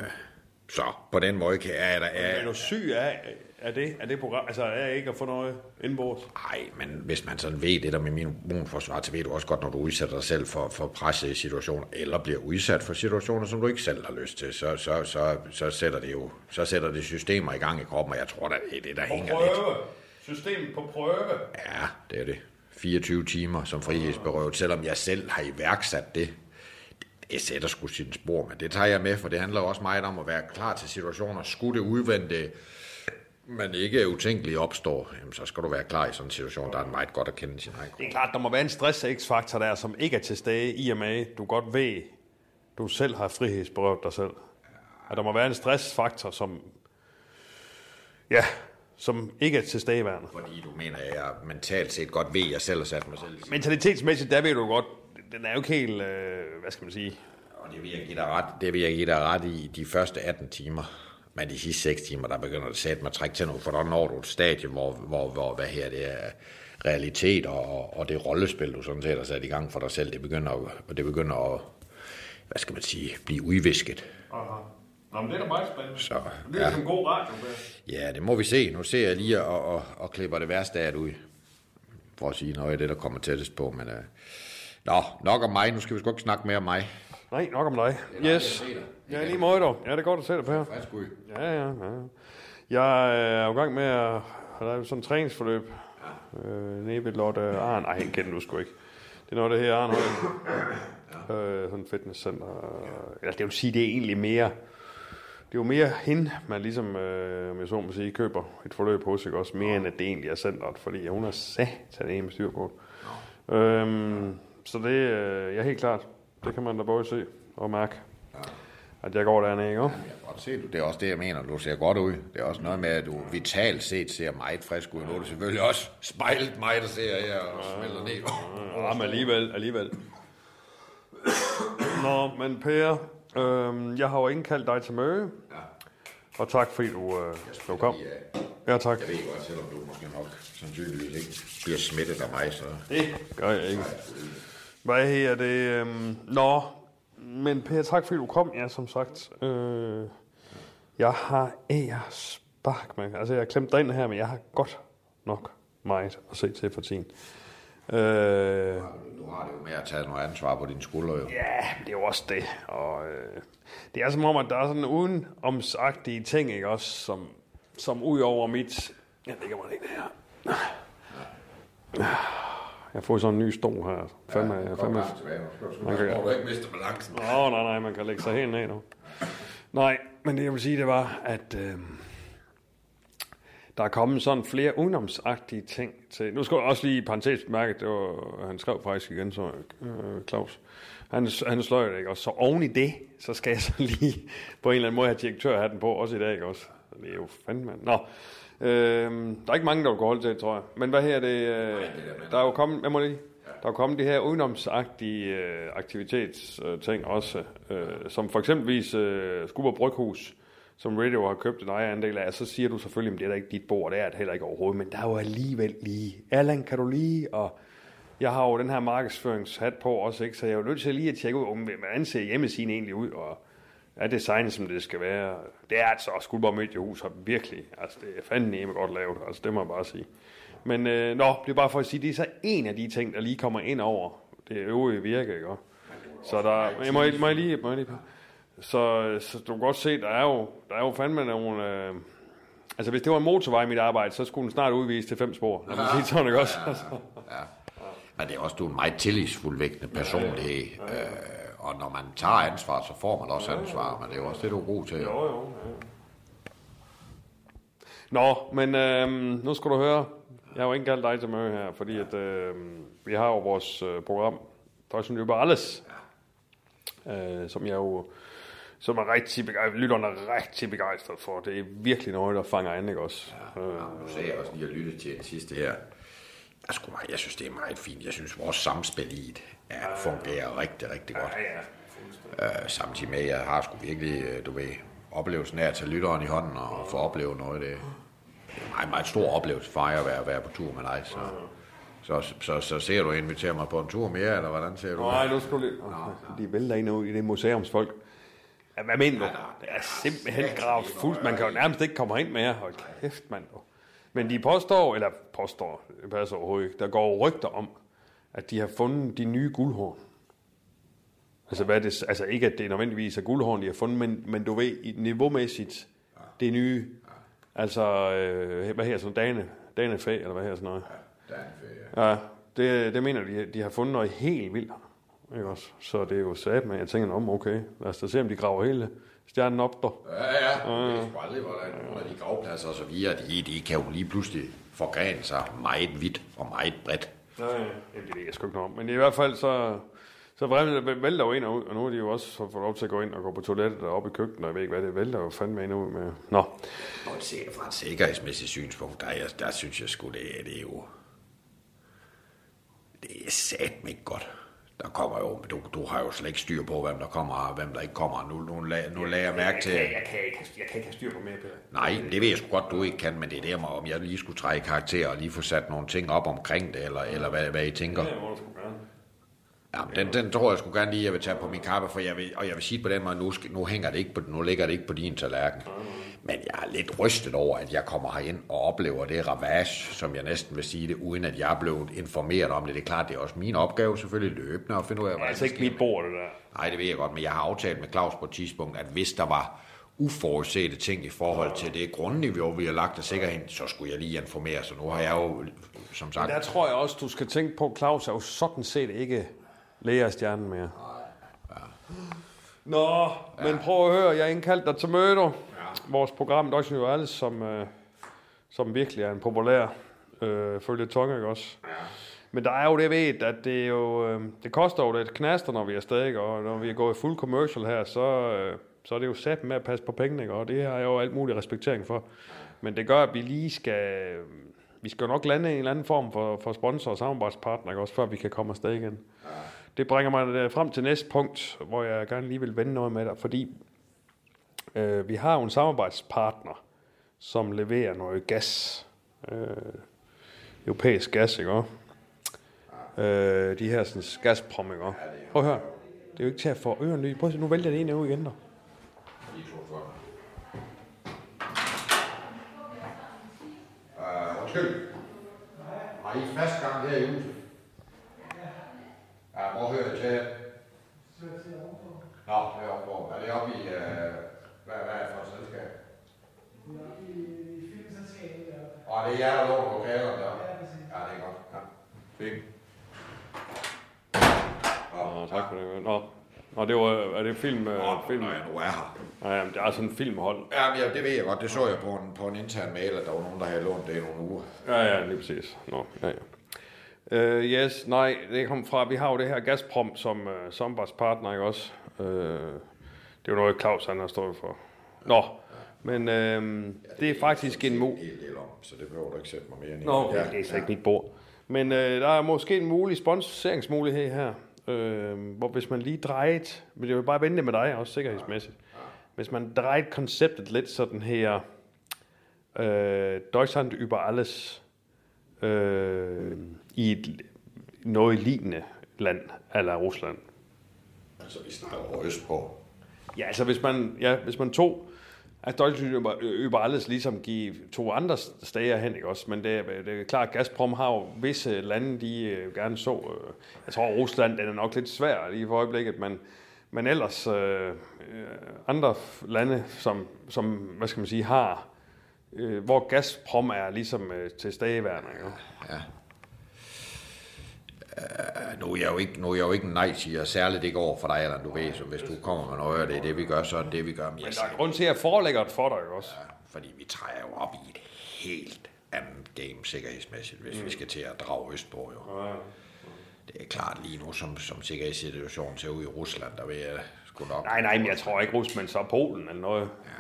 så på den måde kan jeg, er der, er, Er du syg af, af det, af det program? Altså, er jeg ikke at få noget indbords? Nej, men hvis man sådan ved det der med min immunforsvar, så ved du også godt, når du udsætter dig selv for, for pressede situationer, eller bliver udsat for situationer, som du ikke selv har lyst til, så, så, så, så sætter det jo så sætter det systemer i gang i kroppen, og jeg tror, det er det, der hænger lidt. Systemet på prøve. Ja, det er det. 24 timer som frihedsberøvet, selvom jeg selv har iværksat det. Det sætter sgu sin spor, men det tager jeg med, for det handler også meget om at være klar til situationer. Skulle det udvendte, men ikke utænkeligt opstår, jamen, så skal du være klar i sådan en situation, der er meget godt at kende sin egen. Det er klart, der må være en stress-X-faktor der, som ikke er til stede, i og med, du godt ved, du selv har frihedsberøvet dig selv. At der må være en stressfaktor, som, ja, som ikke er til stedeværende. Fordi du mener, at jeg mentalt set godt ved, at jeg selv har sat mig selv Mentalitetsmæssigt, der ved du godt, den er jo ikke helt, øh, hvad skal man sige, Og det vil jeg give dig ret, det vil jeg give dig ret i de første 18 timer. Men de sidste 6 timer, der begynder det sætte mig at trække til noget, for der når du et stadie, hvor, hvor, hvor hvad her, det er realitet og, og det rollespil, du sådan set har sat i gang for dig selv, det begynder, at- og det begynder at, hvad skal man sige, blive udvisket. Aha. Nå, men det er da meget spændende. Så, Det er ja. som god radio. Ja, det må vi se. Nu ser jeg lige og, og, og klipper det værste af det ud. For at sige noget af det, der kommer tættest på. Men, uh... Nå, nok om mig. Nu skal vi sgu ikke snakke mere om mig. Nej, nok om dig. Yes. Ja, lige måde dog. Ja, det er godt at se dig, Per. Frisk ud. Ja, ja, ja. Jeg er jo i gang med at have lavet sådan et træningsforløb. Øh, nede ved Lotte Arn. Ej, hende kender du sgu ikke. Det er noget, der her Arn øh, sådan et fitnesscenter. Ja, det vil sige, det er egentlig mere... Det er jo mere hende, man ligesom, øh, om jeg så må sige, køber et forløb hos, ikke også? Mere end at det egentlig er centret, fordi hun er satan en med styr på det. Øhm, så det øh, jeg er helt klart. Det kan man da både se og mærke, at jeg går dernede, ikke? også? Jeg godt se, du. det er også det, jeg mener. Du ser godt ud. Det er også noget med, at du vitalt set ser meget frisk ud. Nu er det selvfølgelig også spejlet mig, der ser her og smelter ned. Ja, men alligevel, alligevel. Nå, men Per, øh, jeg har jo indkaldt dig til møde. Og tak fordi du, øh, du kom. Ja, tak. Jeg ved godt, selvom du måske nok sandsynligvis ikke bliver smittet af mig, så... Det gør jeg ikke. Hvad her det? Øh, nå, men Per, tak fordi du kom, ja, som sagt. Øh, jeg har ære spark med. Altså, jeg har klemt dig ind her, men jeg har godt nok meget at se til for tiden. Øh, Du har det jo med at tage noget ansvar på dine skuldre, jo. Ja, det er jo også det. Og, øh, det er som om, at der er sådan udenomsagtige ting, ikke også, som, som ud over mit... Jeg lægger mig lidt her. Jeg får sådan en ny stol her. Fandme, ja, fandme. Man kan- Må du ikke miste balancen. Åh, oh, nej, nej, man kan lægge sig helt ned nu. Nej, men det jeg vil sige, det var, at øh, der er kommet sådan flere udenomsagtige ting til. Nu skal jeg også lige i parentes bemærke, det var, han skrev faktisk igen, så øh, Claus. Han, han sløj det, ikke? Og så oven i det, så skal jeg så lige på en eller anden måde have direktørhatten på, også i dag, ikke også? Det er jo fandme... Nå, øh, der er ikke mange, der vil gå holde til, tror jeg. Men hvad her det... Øh, der er jo kommet... Jeg må lige... Der er kommet de her udenomsagtige øh, aktivitetsting også, øh, som for eksempelvis øh, Skubber Bryghus, som Radio har købt en ejerandel af, så siger du selvfølgelig, at det er da ikke dit bord, det er det heller ikke overhovedet, men der er jo alligevel lige, Allan, kan du lige, og jeg har jo den her markedsføringshat på også, ikke? så jeg er jo nødt til lige at tjekke ud, om hvordan ser hjemmesiden egentlig ud, og er designet, som det skal være. Det er altså også Skuldborg Mediehus har virkelig, altså det er fandme godt lavet, altså det må jeg bare sige. Men øh, nå, det er bare for at sige, det er så en af de ting, der lige kommer ind over det øvrige virke, ikke? Så der, jeg må, må jeg lige, må jeg lige, så, så du kan godt se, der er jo, der er jo fandme nogle, øh, altså hvis det var en motorvej i mit arbejde, så skulle den snart udvise til fem spor. Lad mig sige sådan, ikke også? Altså. Men det er også, du er en meget tillidsfuldvægtende personlighed. Øh, og når man tager ansvar, så får man også ansvar, men det er jo også det, du er god til. Jo, jo. Ja. Nå, men øhm, nu skal du høre. Jeg har jo ikke kaldt dig til møde her, fordi at, øhm, vi har jo vores øh, program, Deutschen über alles, øh, som jeg jo som er rigtig begejstret, lytterne er rigtig begejstret for. Det er virkelig noget, der fanger an, ikke også? Ja, nu sagde jeg også lige at lytte til den sidste her. Jeg, sgu, meget- jeg synes, det er meget fint. Jeg synes, vores samspil i det er, fungerer rigtig, rigtig godt. Ja, ja. Øh, samtidig med, at jeg har sgu virkelig, øh, du ved, oplevelsen af at tage lytteren i hånden og få oplevet noget. Det, det er en meget, meget stor oplevelse for mig at være, være på tur med dig. Så, så, så, så ser du inviterer mig på en tur mere, eller hvordan ser du? Nej, nu skal du lige... De vælter ind ud i det museumsfolk. Ja, hvad mener du? Det er simpelthen gravet fuldt. Man kan jo nærmest ikke komme ind mere. Hold kæft, mand. Men de påstår, eller påstår, det passer overhovedet ikke, der går rygter om, at de har fundet de nye guldhorn. Altså, hvad det, altså ikke, at det nødvendigvis er guldhorn, de har fundet, men, men du ved, i niveaumæssigt, det er nye. Altså, øh, hvad her sådan dane, danefæ, eller hvad her sådan noget. Ja, det, det mener de, de har fundet noget helt vildt. Ikke også? Så det er jo sat med, jeg tænker, om okay, lad os da se, om de graver hele stjernen op der. Ja, ja. Jeg ved sgu aldrig, hvordan nogle af de gravpladser og så videre, de, de kan jo lige pludselig forgrene sig meget vidt og meget bredt. Ja, ja. Jamen, det ved jeg sgu ikke om. Men i hvert fald så, så vælter vælter jo ind og ud, og nu er de jo også fået lov til at gå ind og gå på toilettet og op i køkkenet, og jeg ved ikke hvad, det vælter jo fandme ind og ud med. Nå, Og set fra et sikkerhedsmæssigt synspunkt, der, er, der synes jeg sgu, det, er- det er jo... Det er satme ikke godt. Der kommer jo, du, du har jo slet ikke styr på, hvem der kommer og hvem der ikke kommer. Nu, nu, la- nu lagde jeg mærke til... kan ikke, jeg kan ikke have styr på mere, Peter. Nej, det ved jeg sgu godt, du ikke kan, men det er der, om jeg lige skulle trække karakter og lige få sat nogle ting op omkring det, eller, eller hvad, hvad I tænker. Det gerne. Jamen, den, den tror jeg sgu gerne lige, jeg vil tage på min kappe, for jeg vil, og jeg vil sige på den måde, nu, nu, hænger det ikke på, nu ligger det ikke på din tallerken. Men jeg er lidt rystet over, at jeg kommer herind og oplever det ravage, som jeg næsten vil sige det, uden at jeg er blevet informeret om det. Det er klart, det er også min opgave selvfølgelig løbende at finde ud af, Det er hvad altså ikke mit bord, det der. Nej, det ved jeg godt, men jeg har aftalt med Claus på et tidspunkt, at hvis der var uforudsete ting i forhold til det grundniveau, vi har lagt af sikkerheden, så skulle jeg lige informere. Så nu har jeg jo, som sagt... Der tror jeg også, du skal tænke på, Claus er jo sådan set ikke læger af stjernen mere. Nå, men prøv at høre, jeg har indkaldt dig til møde. Vores program, Deutsche Über Alles, som, øh, som virkelig er en populær øh, følge tongue, ikke også? Ja. Men der er jo det ved, at det, jo, øh, det koster jo lidt knaster, når vi er stadig, og når vi er gået fuld commercial her, så, øh, så er det jo sat med at passe på pengene, ikke? og det har jeg jo alt mulig respektering for. Men det gør, at vi lige skal, vi skal jo nok lande i en eller anden form for, for sponsor og samarbejdspartner, ikke? også før vi kan komme afsted igen. Det bringer mig øh, frem til næste punkt, hvor jeg gerne lige vil vende noget med dig, fordi øh, vi har jo en samarbejdspartner, som leverer noget gas. Øh, europæisk gas, ikke også? Øh, de her sådan, Gazprom, ikke også? Prøv at høre. Det er jo ikke til at få ørerne ny. Prøv at se, nu vælger det ene ud igen der. Uh, øh, undskyld. Har I fast gang her i huset? Ja, hvor hører jeg til? Nå, det er oppe Er det oppe i, uh, hvad, hvad er det for et selskab? Og det er jer, der låner lokalerne der? Ja, det er godt. Ja. Fint. Nå, tak for det. Nå, Nå det var, er det film? Nå, Øh, film? når jeg nu er her. Ja, jamen, det er sådan en filmhold. Ja, men ja, det ved jeg godt. Det så jeg på en, på en intern mail, at der var nogen, der havde lånt det i nogle uger. Ja, ja, lige præcis. Nå, ja, ja. Uh, yes, nej, det kom fra, vi har jo det her Gazprom som uh, samarbejdspartner, ikke også? Uh, det er jo noget, Claus han har stået for. Nå, men uh, det er faktisk en mu... Så det behøver du ikke sætte mig mere ind i. Nå, okay, det er så ikke mit bord. Men øh, der er måske en mulig sponsoringsmulighed her, øh, hvor hvis man lige drejet, men jeg vil bare vente med dig også sikkerhedsmæssigt, hvis man drejet konceptet lidt sådan her, øh, Deutschland über alles, øh, i et, noget lignende land, eller Rusland. Altså, vi snakker øst på. Ja, altså hvis man, ja, hvis man tog, at Deutschland über, über alles ligesom give to andre steder hen, ikke også? Men det, er- det er klart, at Gazprom har jo visse lande, de øh, gerne så. Øh, jeg tror, Rusland den er nok lidt svær lige for øjeblikket, men, men ellers øh, øh andre lande, som, som, hvad skal man sige, har, øh, hvor Gazprom er ligesom øh, til stedeværende, ikke? Ja. Uh, nu, er jeg jo ikke, nu er jeg jo ikke en nej-siger, særligt ikke over for dig, eller du ved, så hvis du kommer med noget, og det er det, vi gør, så er det det, vi gør. Men jeg Men der er grund til, at jeg forelægger det for dig, også? fordi vi træder jo op i et helt andet game sikkerhedsmæssigt, hvis mm. vi skal til at drage østpå. Jo. Det er klart lige nu, som, som sikkerhedssituationen ser ud i Rusland, der vil jeg sgu nok... Nej, nej, men jeg tror ikke Rusland, så Polen eller noget. Ja.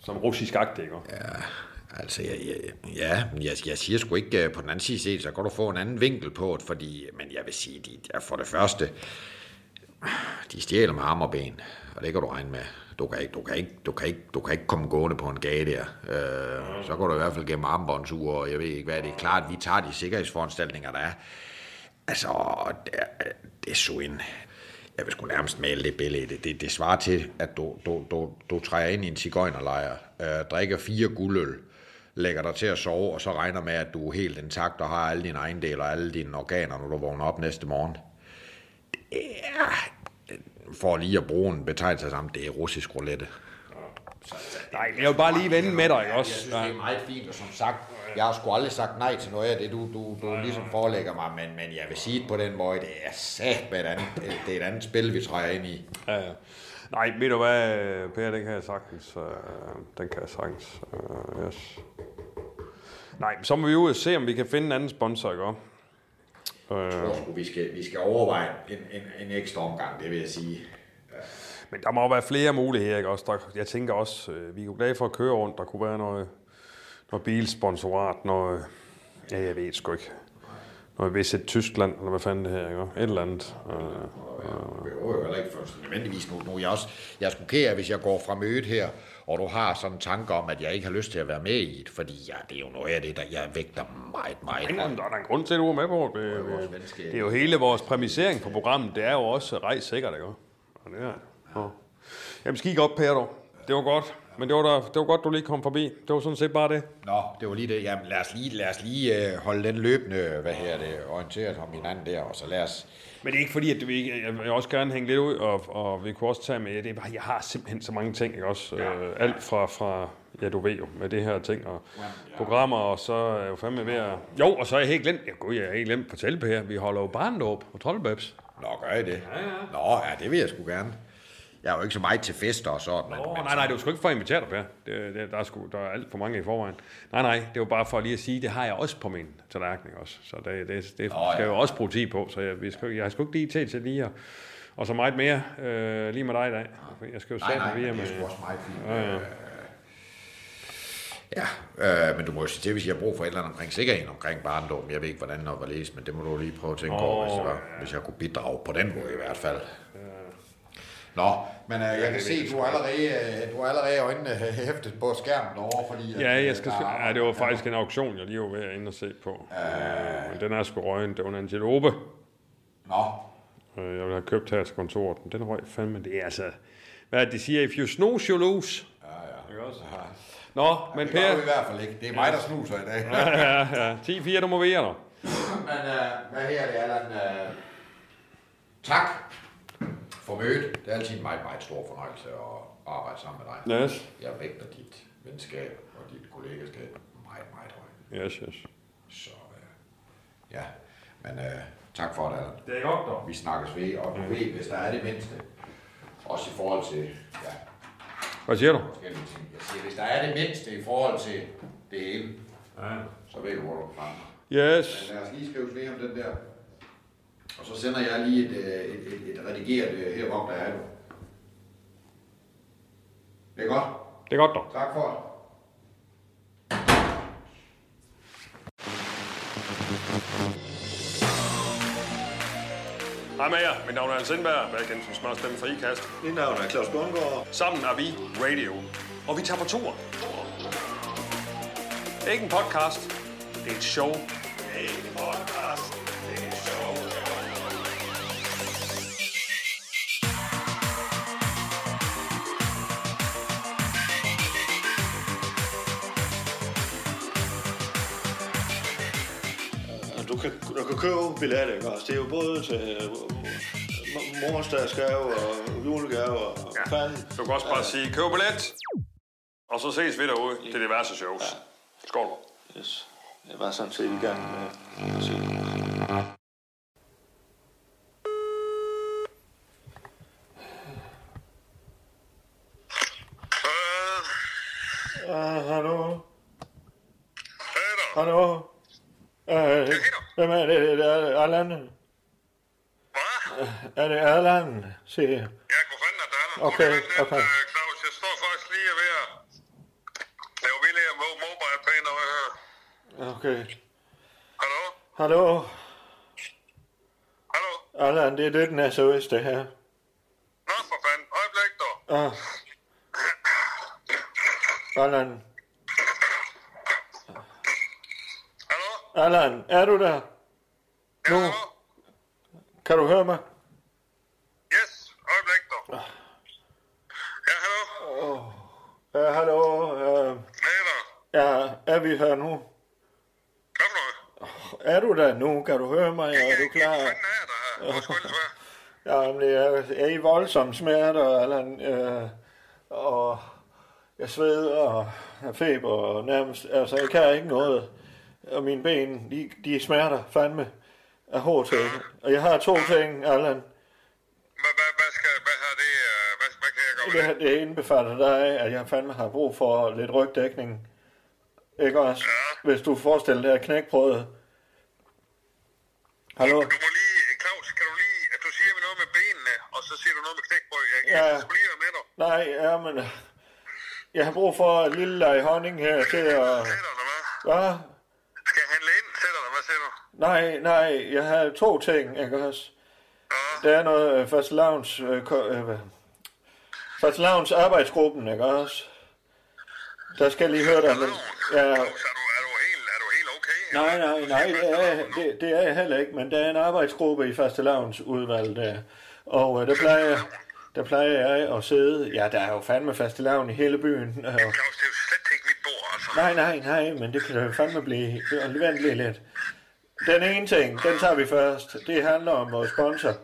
Som russisk agtig, ikke? Ja. Altså, ja, ja, ja jeg, jeg siger sgu ikke øh, på den anden side set, så kan du få en anden vinkel på det, fordi, men jeg vil sige, de, ja, for det første, de stjæler med arm og ben, og det kan du regne med. Du kan ikke, du kan ikke, du kan ikke, du kan ikke komme gående på en gade der. Øh, så går du i hvert fald gennem armbåndsure, og jeg ved ikke hvad, det er klart, vi tager de sikkerhedsforanstaltninger, der er. Altså, det, det er så en, jeg vil sgu nærmest male det billede. Det, det, det svarer til, at du, du, du, du træder ind i en cigøjnerlejr, øh, drikker fire guldøl, lægger dig til at sove, og så regner med, at du er helt intakt og har alle dine ejendele og alle dine organer, når du vågner op næste morgen. Det er, for lige at bruge en betegnelse sammen, det er russisk roulette. Nej, jeg vil bare lige vende med dig, ikke Jeg også? synes, det er meget fint, og som sagt, jeg har sgu aldrig sagt nej til noget af det, du, du, du ligesom forelægger mig, men, men jeg vil sige det på den måde, det er sat med et andet, det er et andet spil, vi træder ind i. Ja, ja. Nej, ved du hvad, Per, den kan jeg sagtens. Øh, den kan jeg sagtens. Øh, yes. Nej, så må vi ud og se, om vi kan finde en anden sponsor, ikke? Jeg tror sgu, vi skal, vi skal overveje en, en, en ekstra omgang, det vil jeg sige. men der må jo være flere muligheder, ikke også? Der, jeg tænker også, øh, vi er jo glade for at køre rundt. Der kunne være noget, noget bilsponsorat, noget... Ja, jeg ved sgu ikke. Noget Visit Tyskland, eller hvad fanden det her, ikke? Et eller andet. Øh, Det behøver jo heller ikke nødvendigvis nu. er jeg, også, jeg er sgu ked af, hvis jeg går fra mødet her, og du har sådan en tanke om, at jeg ikke har lyst til at være med i det, fordi ja, det er jo noget af det, der jeg vægter meget, meget. Jamen, der er en grund til, at du er med på det. Det, det, det er jo hele vores præmisering på programmet. Det er jo også rejs sikkert, ikke? Og det er, ja. Jamen, skig op, Per, dog. Det var godt. Men det var, da, det var godt, du lige kom forbi. Det var sådan set bare det. Nå, det var lige det. Jamen, lad os lige, lad os lige øh, holde den løbende, hvad her det, orienteret om hinanden der, og så lad os... Men det er ikke fordi, at vi ikke, jeg vil også gerne hænge lidt ud, og, og vi kunne også tage med, det er bare, jeg har simpelthen så mange ting, ikke også? Ja. Øh, alt fra, fra, ja du ved jo, med det her ting, og programmer, og så er jeg jo fandme ved at... Jo, og så er jeg helt glemt, ja gud, jeg er helt glemt at fortælle på her, vi holder jo barndåb på Troldbabs. Nå, gør I det? Ja, ja. Nå, ja, det vil jeg sgu gerne. Jeg er jo ikke så meget til fester og sådan. Åh, men nej, nej, det var sgu ikke for at invitere dig, Per. Det, det, der, er sgu, der er alt for mange i forvejen. Nej, nej, det var bare for lige at sige, det har jeg også på min tallerken også. Så det, det, det Nå, skal ja. jo også bruge tid på, så jeg, vi skal, jeg har sgu ikke lige tid til lige at, og så meget mere øh, lige med dig i dag. Jeg skal jo sætte mig via men det med... er også meget fint. Ja, ja. Ja, øh, men du må jo sige til, hvis jeg har brug for et eller andet omkring sikkerheden omkring barndom. Jeg ved ikke, hvordan og hvorledes, men det må du lige prøve at tænke oh, over, hvis, det var, hvis jeg kunne bidrage på den måde i hvert fald. Nå, men øh, jeg kan se, du er allerede, øh, du er allerede øjnene hæftet på skærmen derovre, fordi... at, Ja, øh, jeg skal, der er- ja, det var faktisk en auktion, jeg lige var ved at ind og se på. Øh, men den er sgu røgen. Det var en antilope, Nå, øh, jeg ville have købt her til kontoret. Men den røg fandme. Det er altså... Hvad det, de siger? If you snooze, you lose. ja, ja. Ikke også? Nå, men Det gør du i Per... hvert fald ikke. Det er mig, der snuser i dag. Ja, ja, 10-4, du må være der. Men øh, hvad her det, Allan? Øh, tak for mødet. Det er altid en meget, meget stor fornøjelse at arbejde sammen med dig. Yes. Jeg vægter dit venskab og dit kollegaskab meget, meget højt. Yes, yes. Så øh, ja, men øh, tak for det, Allan. Det er godt, dog. Vi snakkes ved, og du ved, hvis der er det mindste, også i forhold til ja, Hvad siger du? Jeg siger, hvis der er det mindste i forhold til det hele, Ja. så ved du, hvor du er fremme. Yes. Men lad os lige skrive ved om den der. Og så sender jeg lige et, øh, et, et, et redigeret øh, her, hvor der er du. Det er godt. Det er godt, dog. Tak for det. Hej med jer. Mit navn er Hans Sindberg. Jeg er som smørstemme for IKAST. Mit navn er Claus Bundgaard. Sammen er vi Radio. Og vi tager på tur. Det er ikke en podcast. Det er et show. Det er ikke en podcast. Du kan, du kan købe billetter, ikke også? Det er jo både til øh, mo- morsdagsgave og julegave og ja. fanden. Du kan også bare sige, køb billet. Og så ses vi derude til diverse shows. Skål. Yes. Jeg var sådan set i gang med at se. Uh, hallo? Peter, Hallo? Uh, hvem er det? Er det Allan? hvad? Er det Allan, siger jeg. Jeg kunne fanden, er der. Okay, lidt, okay. øh, Claus, jeg står faktisk lige ved at lave vildt af mo- mobile når jeg hører. Okay. Hallo? Hallo? Hallo? Allan, det er den er så det her. Nå, for fanden. Øjeblik, dog. Ah. Allan. Hallo? Allan, er du der? Ja, Nu. hallo? Kan du høre mig? Yes, øjeblik, dog. Ja, hallo? Ja, hallo. Uh, Peter, ja, er vi her nu? hvad for noget? Er du der nu? Kan du høre mig? Er du klar? Hvad fanden er der her? Ja, men jeg er i voldsomme smerter, Allan. Øh, og jeg sveder og har feber og nærmest, altså jeg kan ikke noget. Og mine ben, de, de smerter fandme af hård til. Og jeg har to ting, Allan. Hvad, hvad, hvad skal, hvad har det, øh, hvad, hvad kan jeg gøre det? det indbefatter dig, at jeg fandme har brug for lidt rygdækning. Ikke også? Hvis du forestiller dig knækbrødet. Hallo? Du må lige, Claus, kan du lige, at du siger noget med benene, og så siger du noget med knækbrød. Jeg, Ja. jeg skulle lige med dig. Nej, ja, men... Jeg har brug for et lille lag honning her til at... Sætter eller hvad? Hvad? Skal jeg handle ind? Sætter eller hvad siger du? Nej, nej, jeg har to ting, ikke også? Ja. Der er noget øh, Fast Lounge, øh, øh? Fast Lounge arbejdsgruppen, ikke også? Der skal jeg lige høre dig, men... Ja, er du, er du helt, er du helt okay? nej, nej, nej, det er, det, det er jeg heller ikke, men der er en arbejdsgruppe i Fast Lounge udvalg der. Og øh, der plejer, der plejer jeg at sidde... Ja, der er jo fandme Fast Lounge i hele byen. Øh, Claus, det er jo slet ikke mit bord, altså. Nej, nej, nej, men det kan da fandme blive vent lige lidt. Den ene ting, den tager vi først. Det handler om vores sponsor.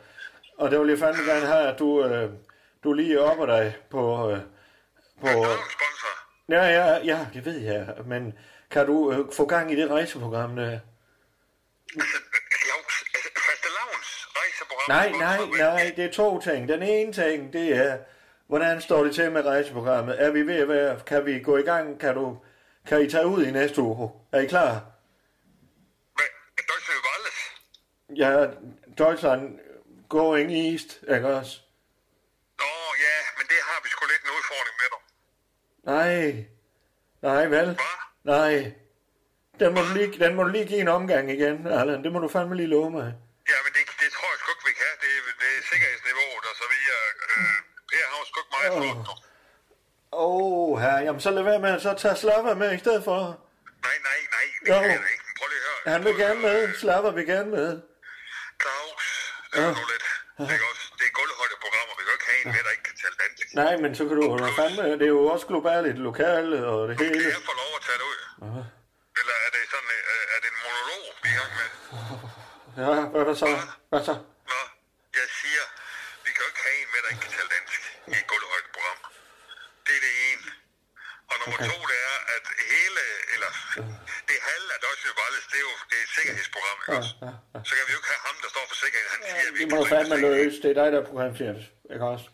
Og det vil jeg fandme gerne have, at du, øh, du lige opper dig på... Øh, på Sponsor. Ja, ja, ja, det ved jeg. Men kan du øh, få gang i det rejseprogram der? Altså, Claus, altså, faste lavns rejseprogram. Nej, nej, nej, det er to ting. Den ene ting, det er, hvordan står det til med rejseprogrammet? Er vi ved at være, kan vi gå i gang? Kan du, kan I tage ud i næste uge? Er I klar? Hvad? Deutsche Walles? Ja, Deutschland going east, ikke også? Nå, ja, men det har vi sgu lidt en udfordring med dig. Nej, nej vel? Hvad? Nej. Den må, du lige, den må du lige give en omgang igen, Allan. Det må du fandme lige love mig. Ja, men det, det tror jeg sgu ikke, vi kan. Det, er- det er sikkerhedsniveauet, og så videre. Øh, Per har sgu ikke meget flot nu. Åh, oh, her, jamen så lad være med, så tage Slava med i stedet for. Nej, nej, nej, det Jo. kan jeg ikke. Prøv lige at høre. Han vil gerne med, Slava vil gerne med. Claus, det er nu lidt. Det er, også, det er gulvhøjdeprogrammer. Vi kan jo ikke have en med, der ikke kan tale dansk. Nej, men så kan du jo fandme, det er jo også globalt, et lokale og det Kan hele. jeg få lov at tage det ud? Eller er det sådan, øh, er det en monolog, vi er i gang med? Ja, hvad, hvad så? Hvad så? Nå, jeg siger, vi kan jo ikke have en med, der ikke kan tale dansk i et gulvhøjdeprogram. Det er det ene. Og nummer to, det er, at hele, eller det halve af Deutsche Wallis, det er jo det er et sikkerhedsprogram, ikke også? Så kan vi jo ikke have ham, der står for sikkerhed. Han siger, at vi Det må du kan fandme løse. Det er dig, der er programchef, ikke også?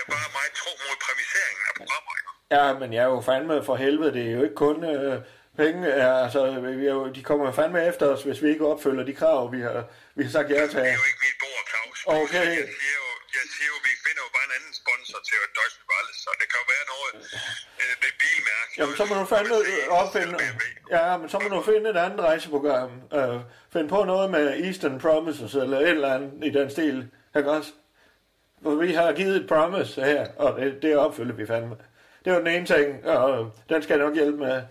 Jeg er bare meget tro mod præmiseringen af programmer, ikke? Ja, men jeg er jo fandme for helvede. Det er jo ikke kun øh, penge. Ja, altså, vi er jo, de kommer jo fandme efter os, hvis vi ikke opfylder de krav, vi har, vi har sagt ja til. Det er jo ikke mit bord, Claus. Okay. Jeg siger jo, jeg siger jo, vi finder jo bare en anden sponsor til Deutsche Wallis, så det kan jo være noget øh, med bilmærke. Jamen, så må du fandme opfinde... Ja, men så må du finde et andet rejseprogram. Øh, find på noget med Eastern Promises, eller et eller andet i den stil. Ikke også? For vi har givet et promise her, og det, det opfylder vi fandme. Det var den ene ting, og den skal jeg nok hjælpe med.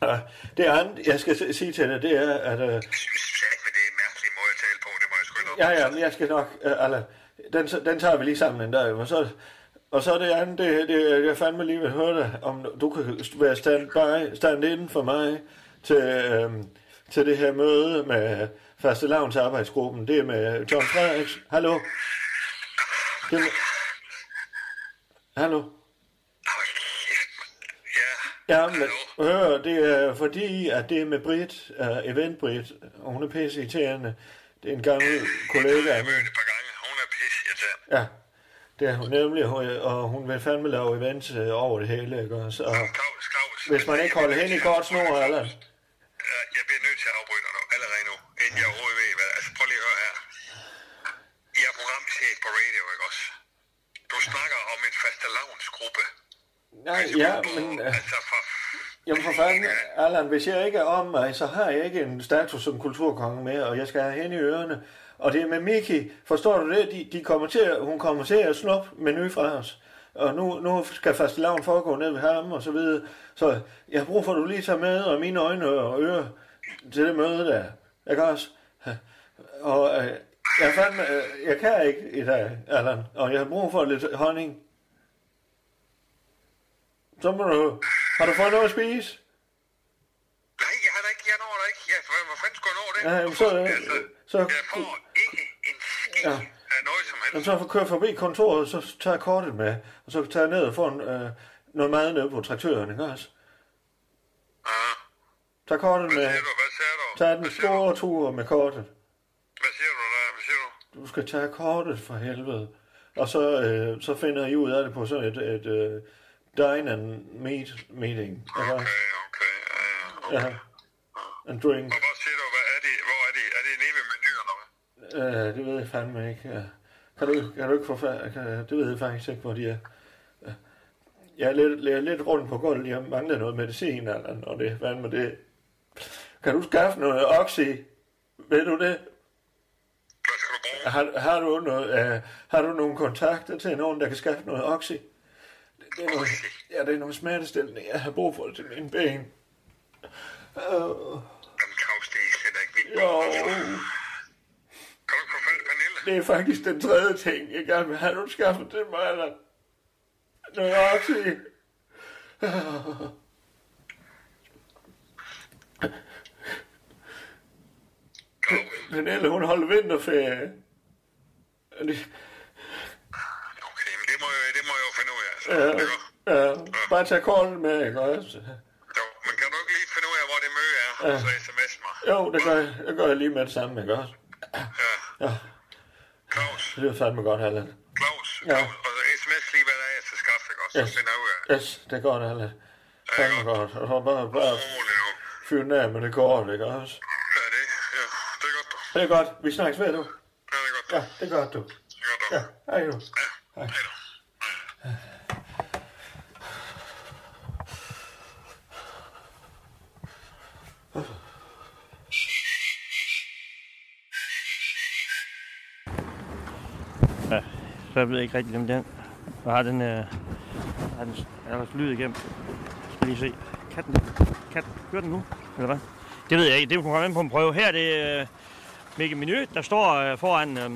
Og det andet, jeg skal sige til dig, det er, at... Øh, er Ja, ja, men jeg skal nok... Øh, eller, den, den tager vi lige sammen en dag. Og så, og så det andet, det, det, jeg fandme lige vil høre dig, om du kan være stand, by, stand inden for mig til, øhm, til det her møde med Faste Lavns arbejdsgruppen. Det er med John Frederiks. Hallo? Det er hallo? Ja, Ja, men hør, det er fordi, at det er med Brit, uh, event Brit, og hun er pisse irriterende. Det er en gammel kollega af Jeg mig. mødte et par gange. Hun er pis, jeg tager. Ja, det er hun nemlig, og- hun vil fandme lave events øh, over det hele, ikke også? Og hvis man ikke holder hen i godt snor, eller... Ja, Jeg bliver nødt til at afbryde dig nu, allerede nu, inden jeg overhovedet ved, hvad... Altså, prøv lige at høre her. Jeg er programchef på radio, ikke også? Du snakker om en fastelavnsgruppe. Nej, ja, men... Øh, Altså, for... jamen for fanden, Allan, hvis jeg ikke er om mig, så har jeg ikke en status som kulturkonge med, og jeg skal have hen i ørerne. Og det er med Miki, forstår du det? De, de kommer til, at- hun kommer til at snuppe menu fra os. Og nu, nu skal fastelavn foregå ned ved ham og så videre. Så jeg har brug for, at du lige tager med, og mine øjne og ører til det møde der. Ikke også? Og øh, jeg, fandme, øh, jeg kan ikke i dag, Allan, og jeg har brug for lidt honning. Så må du... Har du fået noget at spise? Nej, jeg har da ikke, jeg når da ikke. Jeg, hvor, fanden skulle jeg nå det? Ja, jamen, så, altså, så, jeg får ikke en skid Ja. af noget som helst. jamen, så får køre forbi kontoret, så tager jeg kortet med, og så tager jeg ned og får en, øh, noget mad nede på traktøren, ikke også? Ja. Tag kortet Hvad med. siger du? Hvad siger du? Tag den Hvad store tur med kortet. Hvad siger du der? Hvad siger du? Du skal tage kortet for helvede. Og så, øh, så finder I ud af det på sådan et, et øh, dine and meet meeting. Okay, okay. Ja, ja. Ja. En drink. Og hvad siger du? Hvad er det? Hvor er det? Er det nede ved menu, eller hvad? Øh, det ved jeg fandme ikke. Ja. Kan, du, kan du ikke få fa- kan, Det ved jeg faktisk ikke, hvor de er. Jeg er lidt, jeg er lidt rundt på gulvet. Jeg mangler noget medicin, eller og det er fandme det. Kan du skaffe noget oxy? Ved du det? Hvad skal du bruge? Har, har, du noget, øh, har du nogle kontakter til nogen, der kan skaffe noget oxy? Det, det er noget, ja, det er noget smertestillende. Jeg har brug for det til mine ben. Øh, Jamen, Claus, det er slet ikke vildt. jo, Kan du få Pernille? det er faktisk den tredje ting, jeg gerne vil have. Du skaffet til mig, eller oxy. Claus. Pernille, hun holder vinterferie. Og det- Okay, men det må, jeg, det må jeg jo Så. Ja, Det går. ja, bare tage kortet med, ikke også? Jo, men kan du ikke lige finde ud af, hvor det møde er, og så sms mig? Jo, det gør, jeg, det gør jeg lige med det samme, ikke også? Ja. Ja, Claus, det lyder fandme godt, Allan. Claus, Ja. Claus, og så sms lige, hvad der er, jeg skal skaffe, ikke også? Så Yes. finder jeg ud af. Yes, det er godt, Allan. Fandme godt. Og så bare, bare fyre den af med det kort, ikke også? Ja, det, ja, det er godt, du. Det er godt. Vi snakkes ved, du. Ja, det er godt, du. Ja, det er godt, du. Det er godt, du. Ja, hej du. Ja, hej du. Så jeg ved ikke rigtig, om den... Jeg har den... Øh, har den er der lyd igennem. Skal lige se. Kan den, kan den, kører den nu? Eller hvad? Det ved jeg ikke. Det kunne komme ind på en prøve. Her er det øh, Mikke Menu, der står øh, foran... Øh,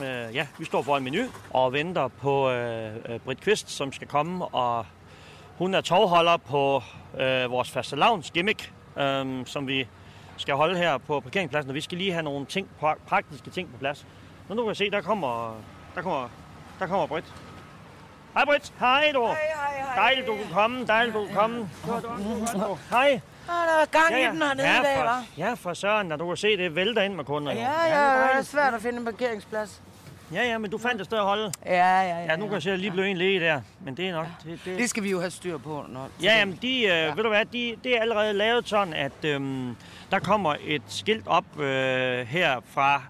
øh, ja, vi står foran menu og venter på øh, øh, Britt Kvist, som skal komme. Og hun er tovholder på øh, vores fastelavns gimmick, øh, som vi skal holde her på parkeringspladsen. Og vi skal lige have nogle ting, praktiske ting på plads. Nu nu kan jeg se, der kommer, der kommer, der kommer Britt. Hej Britt, hej du. Hej, hej, hej. Dejligt, du kunne komme, dejligt, du kunne komme. Hej. Ah, der er gang i den hernede ja, i dag, hva'? ja, for søren, og du kan se, det vælter ind med kunder. Ja, ja, er det er svært at finde en parkeringsplads. Ja, ja, men du fandt et sted at holde. Ja, ja, ja. Ja, nu kan jeg se, at lige blev en læge der. Men det er nok... Det, det, Det skal vi jo have styr på. Når, Ja, jamen, de, øh, ja. ved du hvad, de, det er allerede lavet sådan, at øhm, der kommer et skilt op øh, her fra,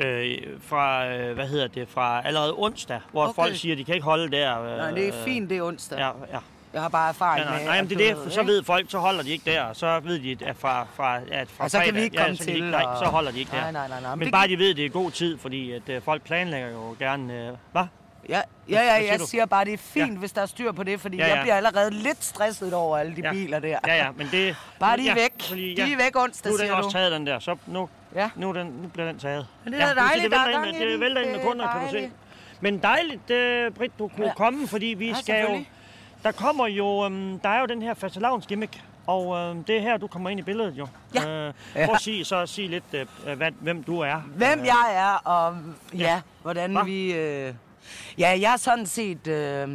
øh, fra øh, hvad hedder det, fra allerede onsdag, hvor Okay. folk siger, at de kan ikke holde der. Øh, Nej, det er fint, det er onsdag. Ja, ja. Jeg har bare erfaring Ja, nej, med... nej, men det er det, for så ved folk, så holder de ikke der, og så ved de, at fra, fra, at fra Og så kan fredag, vi ikke ja, komme så kan de til, Ikke, nej, og- så holder de ikke der. Nej, nej, nej, nej, men Men det bare kan- de ved, at det er god tid, fordi at, øh, folk planlægger jo gerne... Øh, hvad? Ja, ja, ja, siger jeg du? siger bare, det er fint, Ja. hvis der er styr på det, fordi Ja, jeg ja. bliver allerede lidt stresset over alle de Ja. biler der. Ja, ja, men det... Bare de er ja, væk. fordi- De er væk onsdag, Nu er den siger også du. taget, den der. Så nu, Ja. nu, den, nu bliver den taget. Men det er du se, dejligt, det der er gang i Det vælter ind med er kunder, kan du se. Men dejligt, uh, Britt, du kunne Ja. komme, fordi vi Ja, skal jo... Der kommer jo... Um, der er jo den her fastelavns gimmick, og um, det er her, du kommer ind i billedet jo. Ja. Ja. Prøv at sige, så sige lidt, uh, hvad, hvem du er. Hvem jeg er, og ja, Ja. hvordan Hva? vi... Øh, ja, jeg er sådan set øh,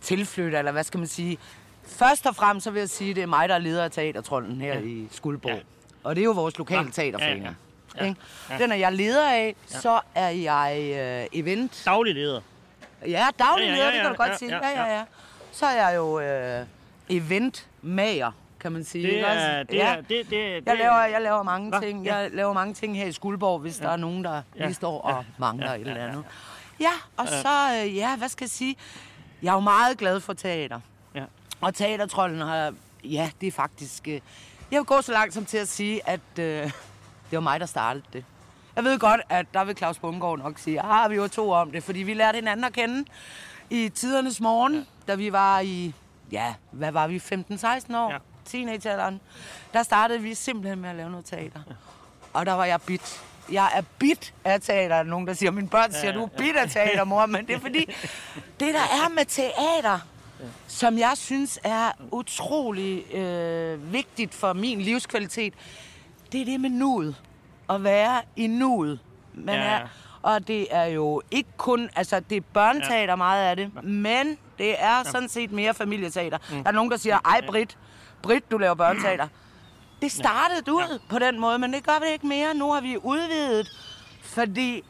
tilflytter, eller hvad skal man sige, først og fremmest så vil jeg sige, at det er mig, der er leder af teatertrollen her ja. i Skuldborg. Ja. Og det er jo vores lokale Ja. teaterforening. Ja, Ja, ja. Ja. Den er jeg leder af. Ja. Så er jeg øh, event. Daglig leder. Ja, daglig Ja, ja, leder, ja, det kan du ja, godt sige. ja, Ja, ja, ja. Så er jeg jo øh, eventmager, kan man sige. Det ikke også? er, det ja. er, det, det, det, Jeg laver, jeg laver mange Hva? ting. Ja. Jeg laver mange ting her i Skuldborg, hvis der er nogen, der Ja. lige står og mangler Ja, et ja, eller ja, andet. Ja, og så, øh, ja, hvad skal jeg sige? Jeg er jo meget glad for teater. Ja. Og teatertrollen har, ja, det er faktisk... Øh, jeg vil gå så langt som til at sige, at øh, det var mig, der startede det. Jeg ved godt, at der vil Claus Bundgaard nok sige, ah, vi var to om det, fordi vi lærte hinanden at kende i tidernes morgen, ja. da vi var i, ja, hvad var vi, 15-16 år? Ja. Ja. Teenagealderen. Der startede vi simpelthen med at lave noget teater. Ja. Og der var jeg bit. Jeg er bit af teater. Er Nogen, der siger, mine børn siger, du er bit af teater, mor. Men det er fordi, det der er med teater, som jeg synes er utrolig øh, vigtigt for min livskvalitet, det er det med nuet. At være i nuet. Man Ja, er, og det er jo ikke kun, altså det er børneteater ja. meget af det, men det er sådan set mere familieteater. Mm. Der er nogen, der siger, ej Britt, Britt, du laver børneteater. Det startede ja. ud på den måde, men det gør vi ikke mere. Nu har vi udvidet, fordi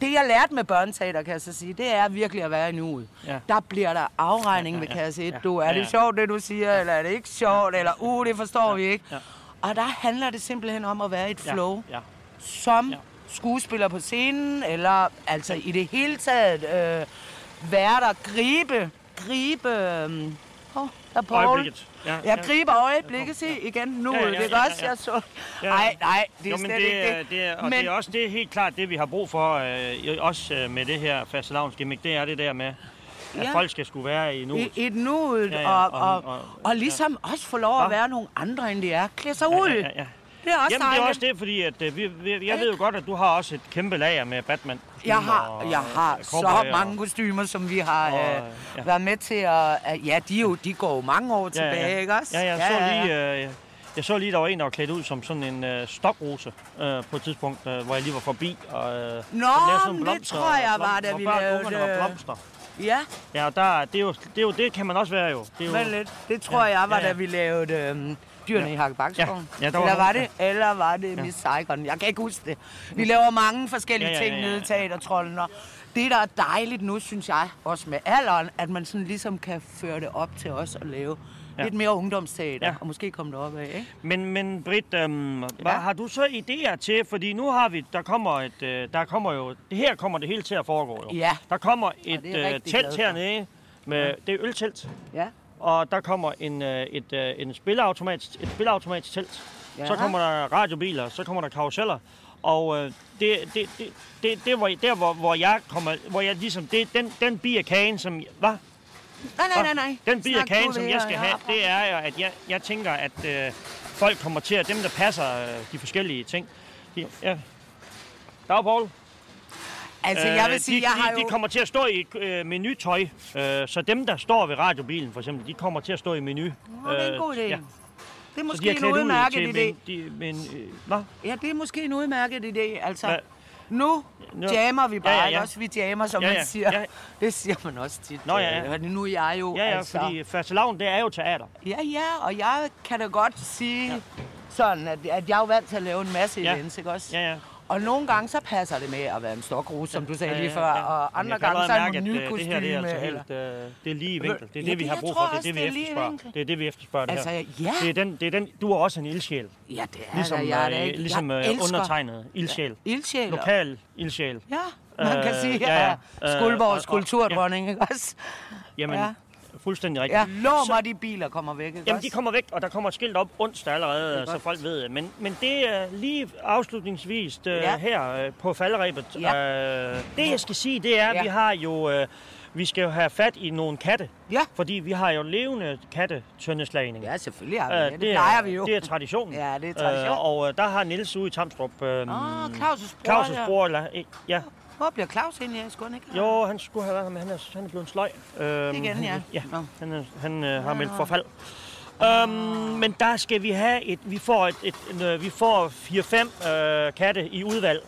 det, jeg lærte med børneteater, kan jeg så sige, det er virkelig at være i nuet. Ja. Der bliver der afregning Ja, med ja, ja. kasse 1. Ja, Du, er ja, det ja. sjovt, det du siger, eller er det ikke sjovt, eller uh, det forstår vi ikke. ja. Og der handler det simpelthen om at være i et Ja, flow Ja. som Ja. ja. skuespiller på scenen, eller altså i det hele taget øh, være der, gribe, gribe, øh, oh, der Paul. Øjeblikket. Ja, Jeg griber øjeblikket, se igen nu, Ja, ja, ja, ja, det ja, er ja, også, ja. jeg så, Ja. nej, nej, det er slet det, ikke det. det er, og men, det er også det er helt klart det, vi har brug for, øh, også øh, med det her fastelavnsgimmick, det er det der med, at Ja. folk skal skulle være i nu. i, i et nuet, Ja, ja, ja, ja, og- og, og, og- og, ligesom også få lov at være nogle andre, end de er. Klæde sig ud. Ja, ja, ja. Det er også Jamen, det er også det, fordi at, øh, vi, vi, jeg ved jo godt, at du har også et kæmpe lager med Batman. Jeg har, jeg har så cowboy mange kostymer, som vi har Og, øh, ja. været med til at... ja, de, jo, de går jo mange år tilbage, ikke også? Ja, jeg så lige, øh, jeg så lige, der var en, der var klædt ud som sådan en øh, stokrose øh, på et tidspunkt, øh, hvor jeg lige var forbi. Og, øh, Nå, sådan men nogle det tror jeg var, da hvor vi lavede, ungerne var øh, blomster. Ja, Ja, og der, det, er jo, det, er jo, det kan man også være jo. Det er jo vent lidt. Det tror jeg var, ja, ja. da vi lavede øhm, dyrene i Hakkebakskoven. Ja, ja, der var eller var det, eller var det Miss Saigon? Jeg kan ikke huske det. Vi laver mange forskellige Ja, ja, ting ja, ja, nede i ja. teatertrollen, og det, der er dejligt nu, synes jeg, også med alderen, at man sådan ligesom kan føre det op til os at lave Ja. lidt mere ungdomsteater, Ja. og måske komme derop af, ikke? Men, men Britt, øhm, hvad, Ja. har du så idéer til, fordi nu har vi, der kommer et, øh, der kommer jo, det her kommer det hele til at foregå jo. Ja. Der kommer er et jeg øh, telt hernede, med, det er øltelt, Ja. Og der kommer en, øh, et, øh, en spilleautomat, et spilleautomatstelt. Ja. Så kommer der radiobiler, så kommer der karuseller. Og øh, det, det, det, det, det var der, hvor, hvor jeg kommer, hvor jeg ligesom, det, den, den bi af kagen, som, hvad? Nej, nej, nej, nej. Den bid af kagen, som jeg skal have, det er jo, at jeg, jeg tænker, at øh, folk kommer til at, dem der passer øh, de forskellige ting, de, ja. Dag, Paul. Altså, jeg vil sige, Øh, de, jeg har de, jo... de kommer til at stå i øh, menutøj, øh, så dem, der står ved radiobilen, for eksempel, de kommer til at stå i menu. Nå, det er en god idé. ja. Det er de måske er en udmærket idé. men, de, men, øh, hvad? Ja, det er måske en udmærket idé. Altså, Hvad? nu jammer vi bare, Ja, ja, ja. også? Vi jammer, som Ja, man ja, siger. ja. Det siger man også tit. Nå, ja, ja. Øh, Nu er jeg jo, Ja, ja, altså... fordi fastelavn, det er jo teater. Ja, ja, og jeg kan da godt sige ja. sådan, at, at jeg er jo vant til at lave en masse Ja. events, ikke også? Ja, ja. Og nogle gange så passer det med at være en stokrus, som du sagde lige før, og andre gange så er det en ny øh, det her det er altså kostyme. helt, øh, det er lige vinkel. Det er det, vi har brug for. Det er det, vi er efterspørger. Det er det, vi efterspørger det Altså, her. ja. Det er den, det er den, du er også en ildsjæl. Ja, det er Ligesom, jeg er øh, ligesom øh, undertegnet ildsjæl. ildsjæl. Lokal ildsjæl. Ja, man kan Øh, sige, ja, ja. Skuldborgs kulturdronning, ikke også? Jamen, Ja. Fuldstændig rigtigt. Ja, lov mig, de biler kommer væk, ikke Jamen, også? de kommer væk, og der kommer skilt op onsdag allerede, Det er så godt. folk ved det. Men, men det er lige afslutningsvis øh, Ja. her øh, på falderæbet. Ja. Øh, det, jeg skal sige, det er, at Ja. vi har jo... Øh, vi skal jo have fat i nogle katte. Ja. Fordi vi har jo levende katte tøndeslagning. Ja, selvfølgelig har vi Øh, det. Det plejer vi jo. Det er tradition. Ja, det er tradition. Øh, og øh, der har Niels ude i Tamstrup... Øh, Åh, Claus' bror, Claus' ja. bror, øh, ja. Hvor bliver Claus egentlig af? Skulle ikke? Jo, han skulle have været her, men han er, han er blevet sløj. Øhm, Igen, han, ja. ja. Han, er, han øh, har meldt forfald. Øhm, men der skal vi have et, vi får et, et, en, øh, vi får 4-5 øh, katte i udvalg.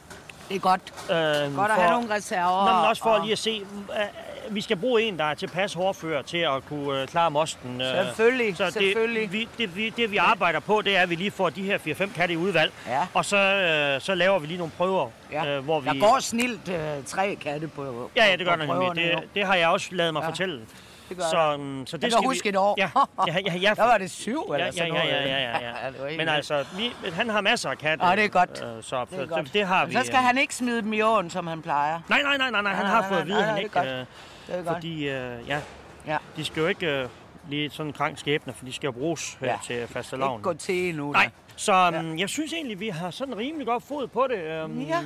Det er godt. Øh, Godt at have nogle reserver. Nå, men også for og- lige at se, øh, vi skal bruge en, der er tilpas hårdfør til at kunne øh, klare mosten. øh. Selvfølgelig, så det, selvfølgelig. Vi, det, vi, det, vi arbejder på, det er, at vi lige får de her 4-5 katte i udvalg. Ja. Og så, øh, så laver vi lige nogle prøver, Ja. hvor vi... Der går snilt øh, tre katte på Ja, ja, det gør på der nemlig. Det, det har jeg også lavet mig Ja. fortælle. Det gør så, um, så det Jeg skal huske vi... et år. Ja, ja, ja, ja, Der var det syv eller ja, ja, sådan ja, noget. ja, ja, ja, ja. det Men altså, vi, han har masser af katte. Ja, det er godt. Øh, så Det er godt. det har Men vi. Så skal øh, han ikke smide dem i åen, som han plejer. Nej, nej, nej, nej, nej. Han har fået at vide, at han ikke... det er øh, Det er godt. Fordi, øh, ja, Ja. de skal jo ikke øh, lige sådan en krank skæbne, for de skal jo bruges Ja. til faste Ikke gå til endnu. Nej, så um, jeg synes egentlig, vi har sådan rimelig godt fod på det. Um, Ja.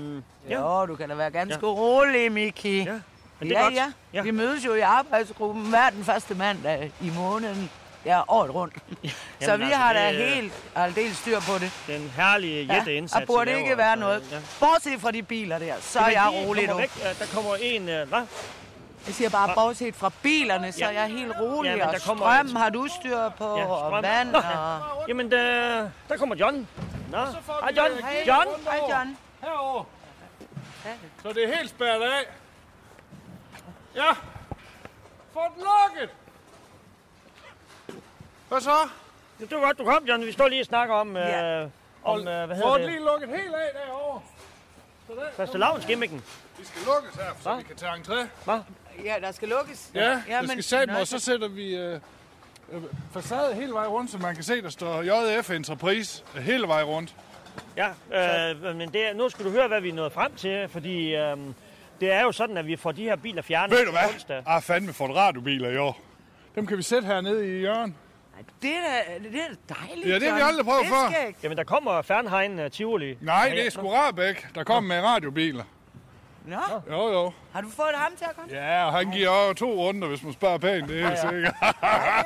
ja. Jo, du kan da være ganske Ja. rolig, Miki. Ja, men det er ja, godt. ja. Ja. Vi mødes jo i arbejdsgruppen hver den første mandag i måneden. Ja, året rundt. så Jamen, vi altså, har da det, helt aldeles styr på det. Den herlige jætteindsats, der burde I ikke laver, være altså, noget. Ja. Bortset fra de biler der, så er Jamen, jeg de rolig nu. Væk. Der kommer en, øh, hvad? Jeg siger bare, bortset fra bilerne, så Ja. er jeg helt rolig. Ja, og der kommer strøm en- har du styr på, Ja, og vand. Og... Jamen, der, der kommer John. Nå, hej John. Hej, John. Hej, John. Herovre. Så det er helt spærret af. Ja. Få den lukket. Hvad så? Det var godt, du kom, John. Vi står lige og snakker om, Ja. øh, om øh, hvad Få hedder den det? lige lukket helt af derovre. Sådan. Faste lavnsgimmicken. Vi skal lukkes her, så Hva? vi kan tage entré. Hvad? Ja, der skal lukkes. Ja, ja men- skal Nå, og så sætter vi øh, øh, facade hele vejen rundt, så man kan se, der står JF Enterprise hele vejen rundt. Ja, øh, men det, nu skal du høre, hvad vi er nået frem til, fordi øh, det er jo sådan, at vi får de her biler fjernet Ved du hvad? onsdag. Ah, fandme fået radiobiler i år. Dem kan vi sætte hernede i hjørnet. Det er da det er da dejligt, Ja, det har vi John. aldrig prøvet Det før. Jamen, der kommer Fernheim uh, Tivoli. Nej, det er sgu Rabæk, der kommer med radiobiler. Nå, Jo, jo. har du fået ham til at komme? Ja, og han giver over to runder, hvis man spørger pænt, det er helt sikkert.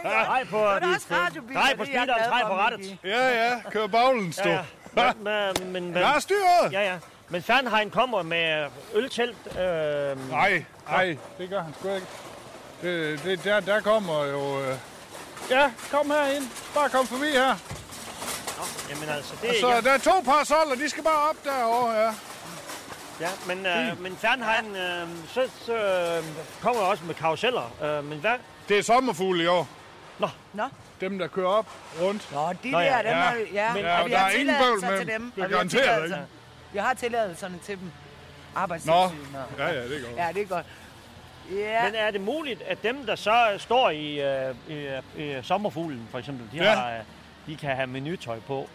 Nej, på, er da også radiobiler, nej, på det er jeg speederen, glad for, på rettet. Miki. Ja, ja, kør baglen, stå. Ja, ja. Men, men, men, Jeg har styret. ja, ja. Men Fernheim kommer med øltelt. Øh, Nej, nej, det gør han sgu ikke. Det, det, der, der kommer jo... Øh... Ja, kom her ind. Bare kom forbi her. jamen altså, det Og er... så Ja, der er to parasoller, de skal bare op derovre, ja. ja, men, øh, men Fernheim, øh, så, så øh, kommer også med karuseller. Øh, men hvad? Det er sommerfugle i år. Nå, Dem, der kører op rundt. Nå de Nå, der, ja. dem Ja. har ja. Men- og Ja, vi der har er ingen bøvl med dem. Det og vi har garanterer jeg har tilladelserne til dem. Nå, Arbejdstilsyn. og- ja, ja, det er godt. Ja, det er godt. Ja, Men er det muligt, at dem, der så står i, øh, i, i sommerfuglen, for eksempel, de, Ja. har, øh, de kan have menutøj på?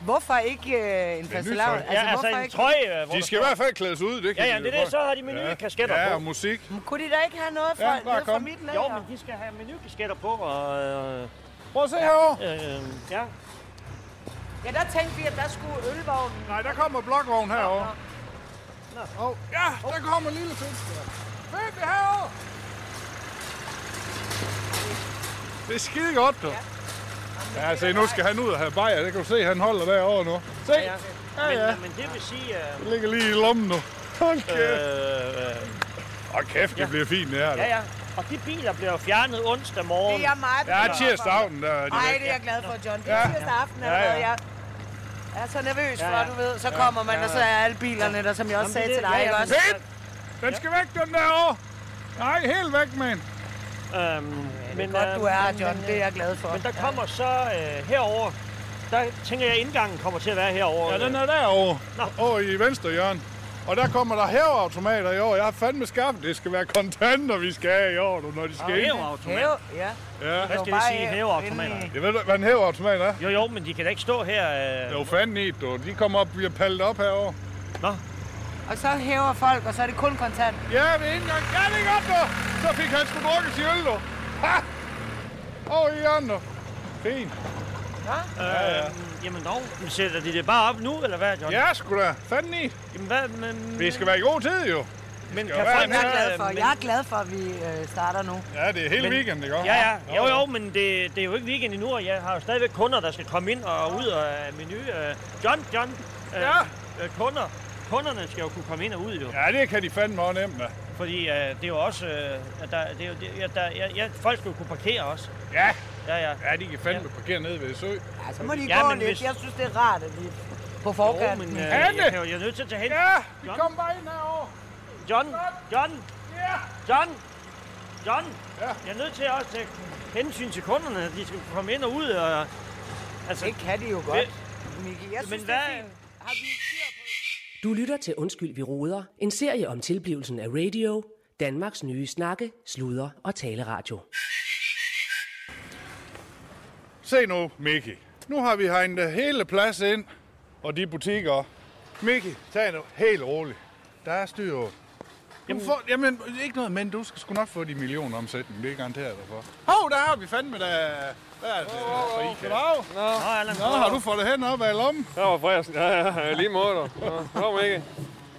hvorfor ikke øh, en fastelavn? nytøj. Ja, altså hvorfor en ikke? trøje, øh, hvor De skal i hvert fald klædes ud, det kan Ja, ja, de det jo er det, så har de menukasketter Ja, på. og musik. Men Kunne de da ikke have noget fra, Ja, ja, bare ned fra mit Jo, lager? men de skal have menukasketter på, og... Øh, Prøv at se herovre. øh, ja. Ja, der tænkte vi, at der skulle ølvognen. Nej, der kommer blokvogn herovre. Oh, ja, der kommer en lille fisk. Find det herovre. Det er skide godt, du. Ja, se, nu skal han ud og have bajer. Det kan du se, han holder derovre nu. Se, Ja, ja. Ja, Men, ja. men det vil sige... Øh, det ligger lige i lommen nu. Hold kæft. øh, øh, Og kæft, det ja. bliver fint, det her. ja, Ja, ja. Og de biler bliver onsdag onsdag morgen. Det er jeg meget ja tirsdag aften, der er de Ej, væk. det er jeg glad for, John. Det er Ja. tirsdag aften Ja, ja. Jeg er så nervøs Ja, for, ja. du ved. Så kommer man, og så er alle bilerne der, som jeg også Jamen, sagde det- til dig, ja, ja, men- også? Fedt! Den skal væk, den derovre. Nej, helt væk, man. Øhm, Det er godt, du er her, John. Det er jeg glad for. Men der kommer så øh, herover. Der tænker jeg, at indgangen kommer til at være herover. Ja, den er derovre. Nå. Over i venstre hjørne. Og der kommer der hæveautomater i år. Jeg har fandme skaffet. Det skal være kontanter, vi skal have i år, du, når de skal ind. Hæveautomat. Hæve, ja. Ja. Hvad skal det sige, hæveautomater? Jeg ved, hvad en hæveautomat er. Jo, jo, men de kan da ikke stå her. Det er Øh... jo fanden i, du. De kommer op bliver pallet op herovre. Nå, Og så hæver folk, og så er det kun kontant. Ja, det er ikke engang. Ja, det er godt, du. Så fik han sgu drukket sin øl, du. Ha! Over i hjørnet, du. Fint. øh, jamen dog. Men sætter de det bare op nu, eller hvad, John? Ja, sgu da. Fanden i. Jamen, hvad, men, Vi skal være i god tid, jo. men kan folk Jeg er glad for, men- jeg er glad for at vi øh, starter nu. Ja, det er hele Men- weekenden, ikke? Ja, ja. Jo, jo, men det, det er jo ikke weekend endnu, og jeg har jo stadigvæk kunder, der skal komme ind og ud af menu. Øh, John, John. Øh, Ja. øh, kunder. Kunderne skal jo kunne komme ind og ud, jo. Ja, det kan de fandme også nemt med. Fordi øh, det er jo også... Øh, at der, det er jo, det, ja, der, ja, ja, folk skal jo kunne parkere også. Ja. Ja, ja. Ja, de kan fandme parkere nede ved sø. Ja, så må de Ja, gå lidt. hvis- Jeg synes, det er rart, at vi på Jo, forkanten. men øh, Anne! jeg, kan jo, jeg er nødt til at tage hen. Ja, vi John? kommer bare ind herovre. John, John, Ja. John, John, ja. jeg er nødt til også at tage hensyn til kunderne, at de skal komme ind og ud. Og, altså, Det kan de jo godt. Miki, jeg synes, Men det er hvad- fint. Har vi på Du lytter til Undskyld, vi roder. En serie om tilblivelsen af radio. Danmarks nye snakke, sludre og taleradio. Se nu, Miki. Nu har vi hegnet hele plads ind, og de butikker. Miki, tag nu helt roligt. Der er styr på. Jamen, for, jamen, ikke noget, men du skal sgu nok få de millioner omsætning. Det er garanteret dig for. Hov, der har vi fandme da... Hvad er det? Oh, oh, Goddag. Nå, har du fået det hen op af lommen? Der var frisk. Ja, ja, lige måde. Nå, Kom ikke.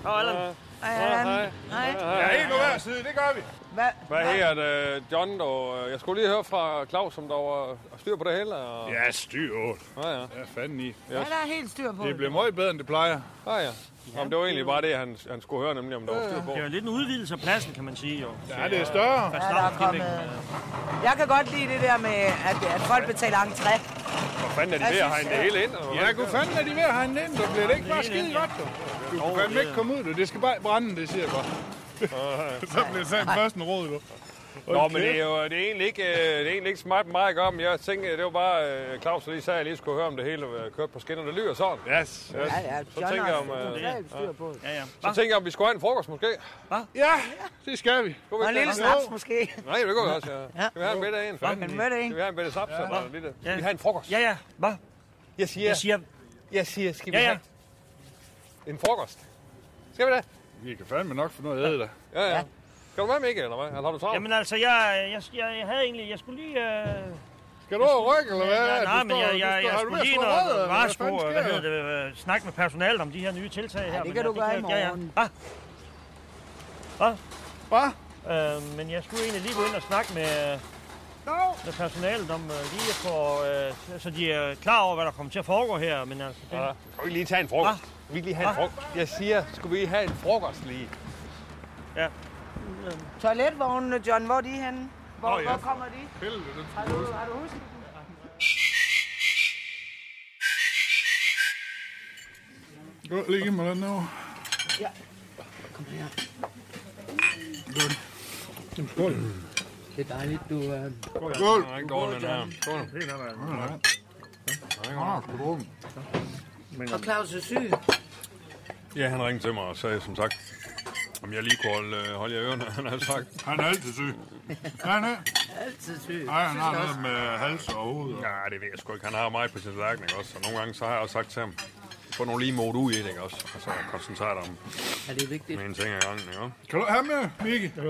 Nå, Allan. Hej, Allan. Hej. Ja, en på hver side, det gør vi. Hvad? Hvad her det, John? Dog? Jeg skulle lige høre fra Claus, om der var styr på det hele. Og... Ja, styr. Ja, ja. Ja, fanden i. Ja, der er helt styr på Det bliver meget bedre, end det plejer. Ja, ja. Jamen, det var egentlig bare det, han, han skulle høre, nemlig om der var styr på. Det er jo lidt en udvidelse af pladsen, kan man sige. Jo. Ja, det er større. Ja, der er kommet... Jeg kan godt lide det der med, at, at folk betaler entré. Hvor fanden er de ved at hegne det hele ind? Ja, gud fanden er de ved at hegne ind, så bliver det ikke bare skide godt, du. Du kan fandme ikke komme ud, du. Det skal bare brænde, det siger jeg bare. så bliver det sådan først en råd, du. Nå, men det er jo det er egentlig ikke, øh, det er egentlig ikke så meget mig at gøre, men jeg tænkte, det var bare, øh, Claus lige sagde, at jeg lige skulle høre, om det hele kørte på skinner. Det lyder sådan. Yes. Ja, ja, John tænker jeg om, på det. Ja, ja. Så tænker jeg, om vi skulle have en frokost måske. Ja, det skal vi. Og en lille snaps måske. Nej, det går også, ja. Ja. Skal vi have en middag en? En middag en. Skal vi have en middag eller lidt? Ja. Skal vi have en frokost? Ja, ja. Hvad? Jeg siger, Jeg siger, jeg siger, skal vi Ja, ja. have en frokost? Skal vi det? Vi kan fandme nok få noget at æde der. Ja, ja. Skal du med, Mikkel, eller hvad? Eller har du travlt? jamen altså, jeg, jeg, jeg, jeg havde egentlig, jeg skulle lige... Øh, Skal du over rykke, eller hvad? ja, Du nej, men jeg, jeg, står- jeg du skulle lige noget eller hvad hvad hedder det, øh, snakke med personalet om de her nye tiltag her. det men, kan du gøre i Ja, ja. morgen. Ah, Hvad? øh, men jeg skulle egentlig lige gå ind og snakke med, med personalet om øh, lige at få, øh, så de er klar over, hvad der kommer til at foregå her. Men altså, det, Ja. Skal vi lige tage en frokost? Skal vi ikke lige have en frokost? Jeg siger, skulle vi have en frokost lige? Toiletvognene, John, hvor er de henne? Hvor, Åh, ja. hvor kommer de? Helvede, den Har du, har du husket dem? Gå, lige mig den nu. Ja. Kom her. Godt. Skål. Det er dejligt, du... Øh... Skål. Den er ikke dårlig, den her. Skål. Ah, skal du Og Claus er syg. Ja, han ringede til mig og sagde, som sagt, om jeg lige kunne holde, øh, holde jer ørerne, han havde sagt. Han er altid syg. Ja, nej. Altid syg. Nej, han har noget med hals og hoved. og- Ja, det ved jeg sgu ikke. Han har meget på sin tallerken, ikke også? Og nogle gange så har jeg også sagt til ham, få nogle lige mod ud i det, ikke også? Og så koncentrere dig om Er det vigtigt? med en ting ad gangen, ikke også? Kan du have med, Miki? John,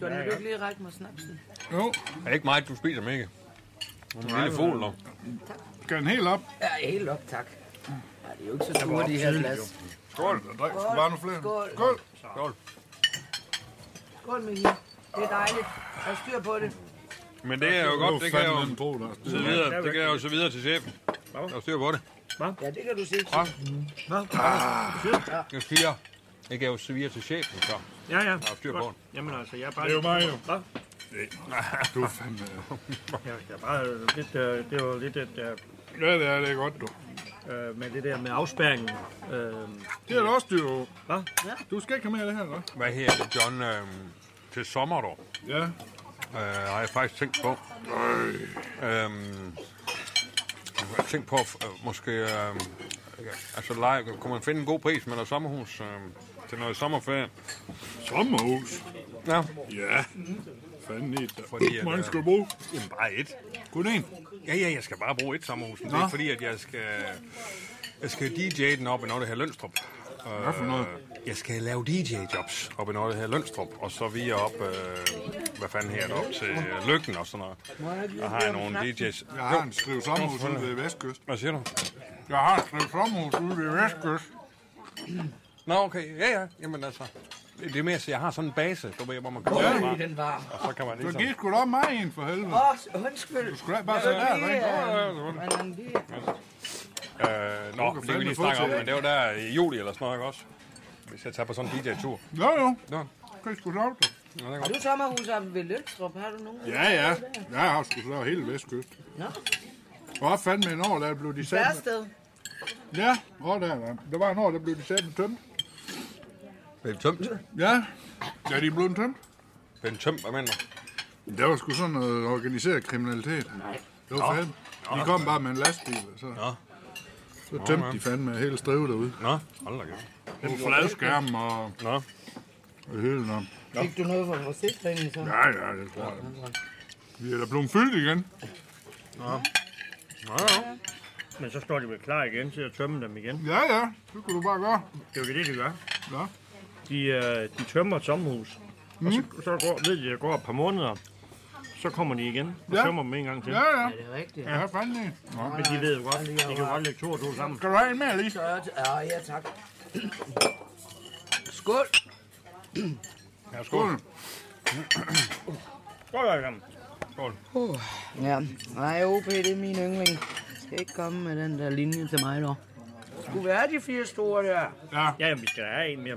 vil du ikke lige række mig snapsen? Jo. Er det ikke meget, du spiser, Mikke? En lille fugl, dog. Skal den helt op? Ja, helt op, tak. Det er jo ikke så store, de her glas. Skål. Der sgu bare nogle flere. Skål. Skål. Skål. Skål, Miki. Det er dejligt. Jeg styr på det. Men det er jo godt, det kan jeg jo så videre, det kan jeg jo så videre til chefen. Der er styr på det. Ja, det kan du sige. Jeg siger, jeg kan jo så videre til chefen, så ja, ja. der er styr på det. Jamen altså, jeg er bare... Det er jo mig, jo. Hvad? Du er fandme... Jeg, jeg er bare øh, lidt... Øh, det var lidt et... Øh, Ja, det er, det er godt, du. Øh, med det der med afspærringen. Øh, Det er da også på. Hvad? Du skal ikke have af det her, eller Hvad her det, John? Øh, til sommer, dog, Ja. øh, har jeg faktisk tænkt på. Øhm, jeg har tænkt på, øh, måske... Øh, altså, lege, kunne man finde en god pris med noget sommerhus øh, til noget sommerferie? Sommerhus. Ja, Ja. Fanden i det. Fordi, at, Hvor mange øh, skal bruge? jamen bare et. Kun en. Ja, ja, jeg skal bare bruge et sommerhus. Men det er ikke fordi, at jeg skal, jeg skal DJ den op i noget, der her Lønstrup. Hvad for noget? Jeg skal lave DJ-jobs op i noget, der her Lønstrup. Og så via op, øh, hvad fanden her op til øh, Lykken og sådan noget. Der har jeg nogle DJ's. Jeg har en skriv sommerhus ude ved Vestkyst. Hvad siger du? Jeg har en skriv sommerhus ude ved Vestkyst. Nå, okay. Ja, ja. Jamen altså. Det er mere, så jeg har sådan en base, du ved, hvor man kan Øj, ja. den varm. og så kan man Så ligesom... giv sgu da mig en for helvede. Åh, undskyld. Du skulle da bare sætte der, ikke? Øh, nå, det kan vi lige snakke om, men det var der i juli eller sådan noget, ikke også? Hvis jeg tager på sådan en DJ-tur. Jo, jo. Nå, Kan sgu lave det. ja, det er Har du sommerhus oppe ved Lønstrup? Har du nogen? Ja, ja. Jeg har sgu så hele Vestkyst. Nå. Og fandme en år, der blev de sat. Værsted. Ja, år der, der. Der var en år, der blev de sat med tømt. Det er tømt. Ja. Ja, de blev tømt. Det er tømt, hvad mener? Det var sgu sådan noget organiseret kriminalitet. Nej. Det var fedt. De kom bare med en lastbil, og så, så tømte de fandme hele strive derude. Nå, hold da kæft. Var fladskærm og, Nå. og hele noget. Fik du noget for forsikringen så? Ja, ja, det tror jeg. Vi er da blevet fyldt igen. Nå, ja. Men så står de vel klar igen til at tømme dem igen. Ja, ja, det kunne du bare gøre. Det er jo det, de gør. Ja. De, øh, de tømmer et sommerhus. Mm. Og så, så går, ved de, at der går et par måneder. Så kommer de igen og Ja. tømmer dem en gang til. Ja, ja. Er det rigtigt? Ja, fandme. Nå. Men de ved jo godt, de kan jo godt lægge to og to sammen. Skal du have en mere lige? Ja, ja, tak. Skål. Ja, skål. Skål, sammen. Skål. Uh, ja, nej, OP, det er min yndling. Jeg skal ikke komme med den der linje til mig, dog. Skulle være de fire store der. Ja. Ja, jamen, vi skal have en mere.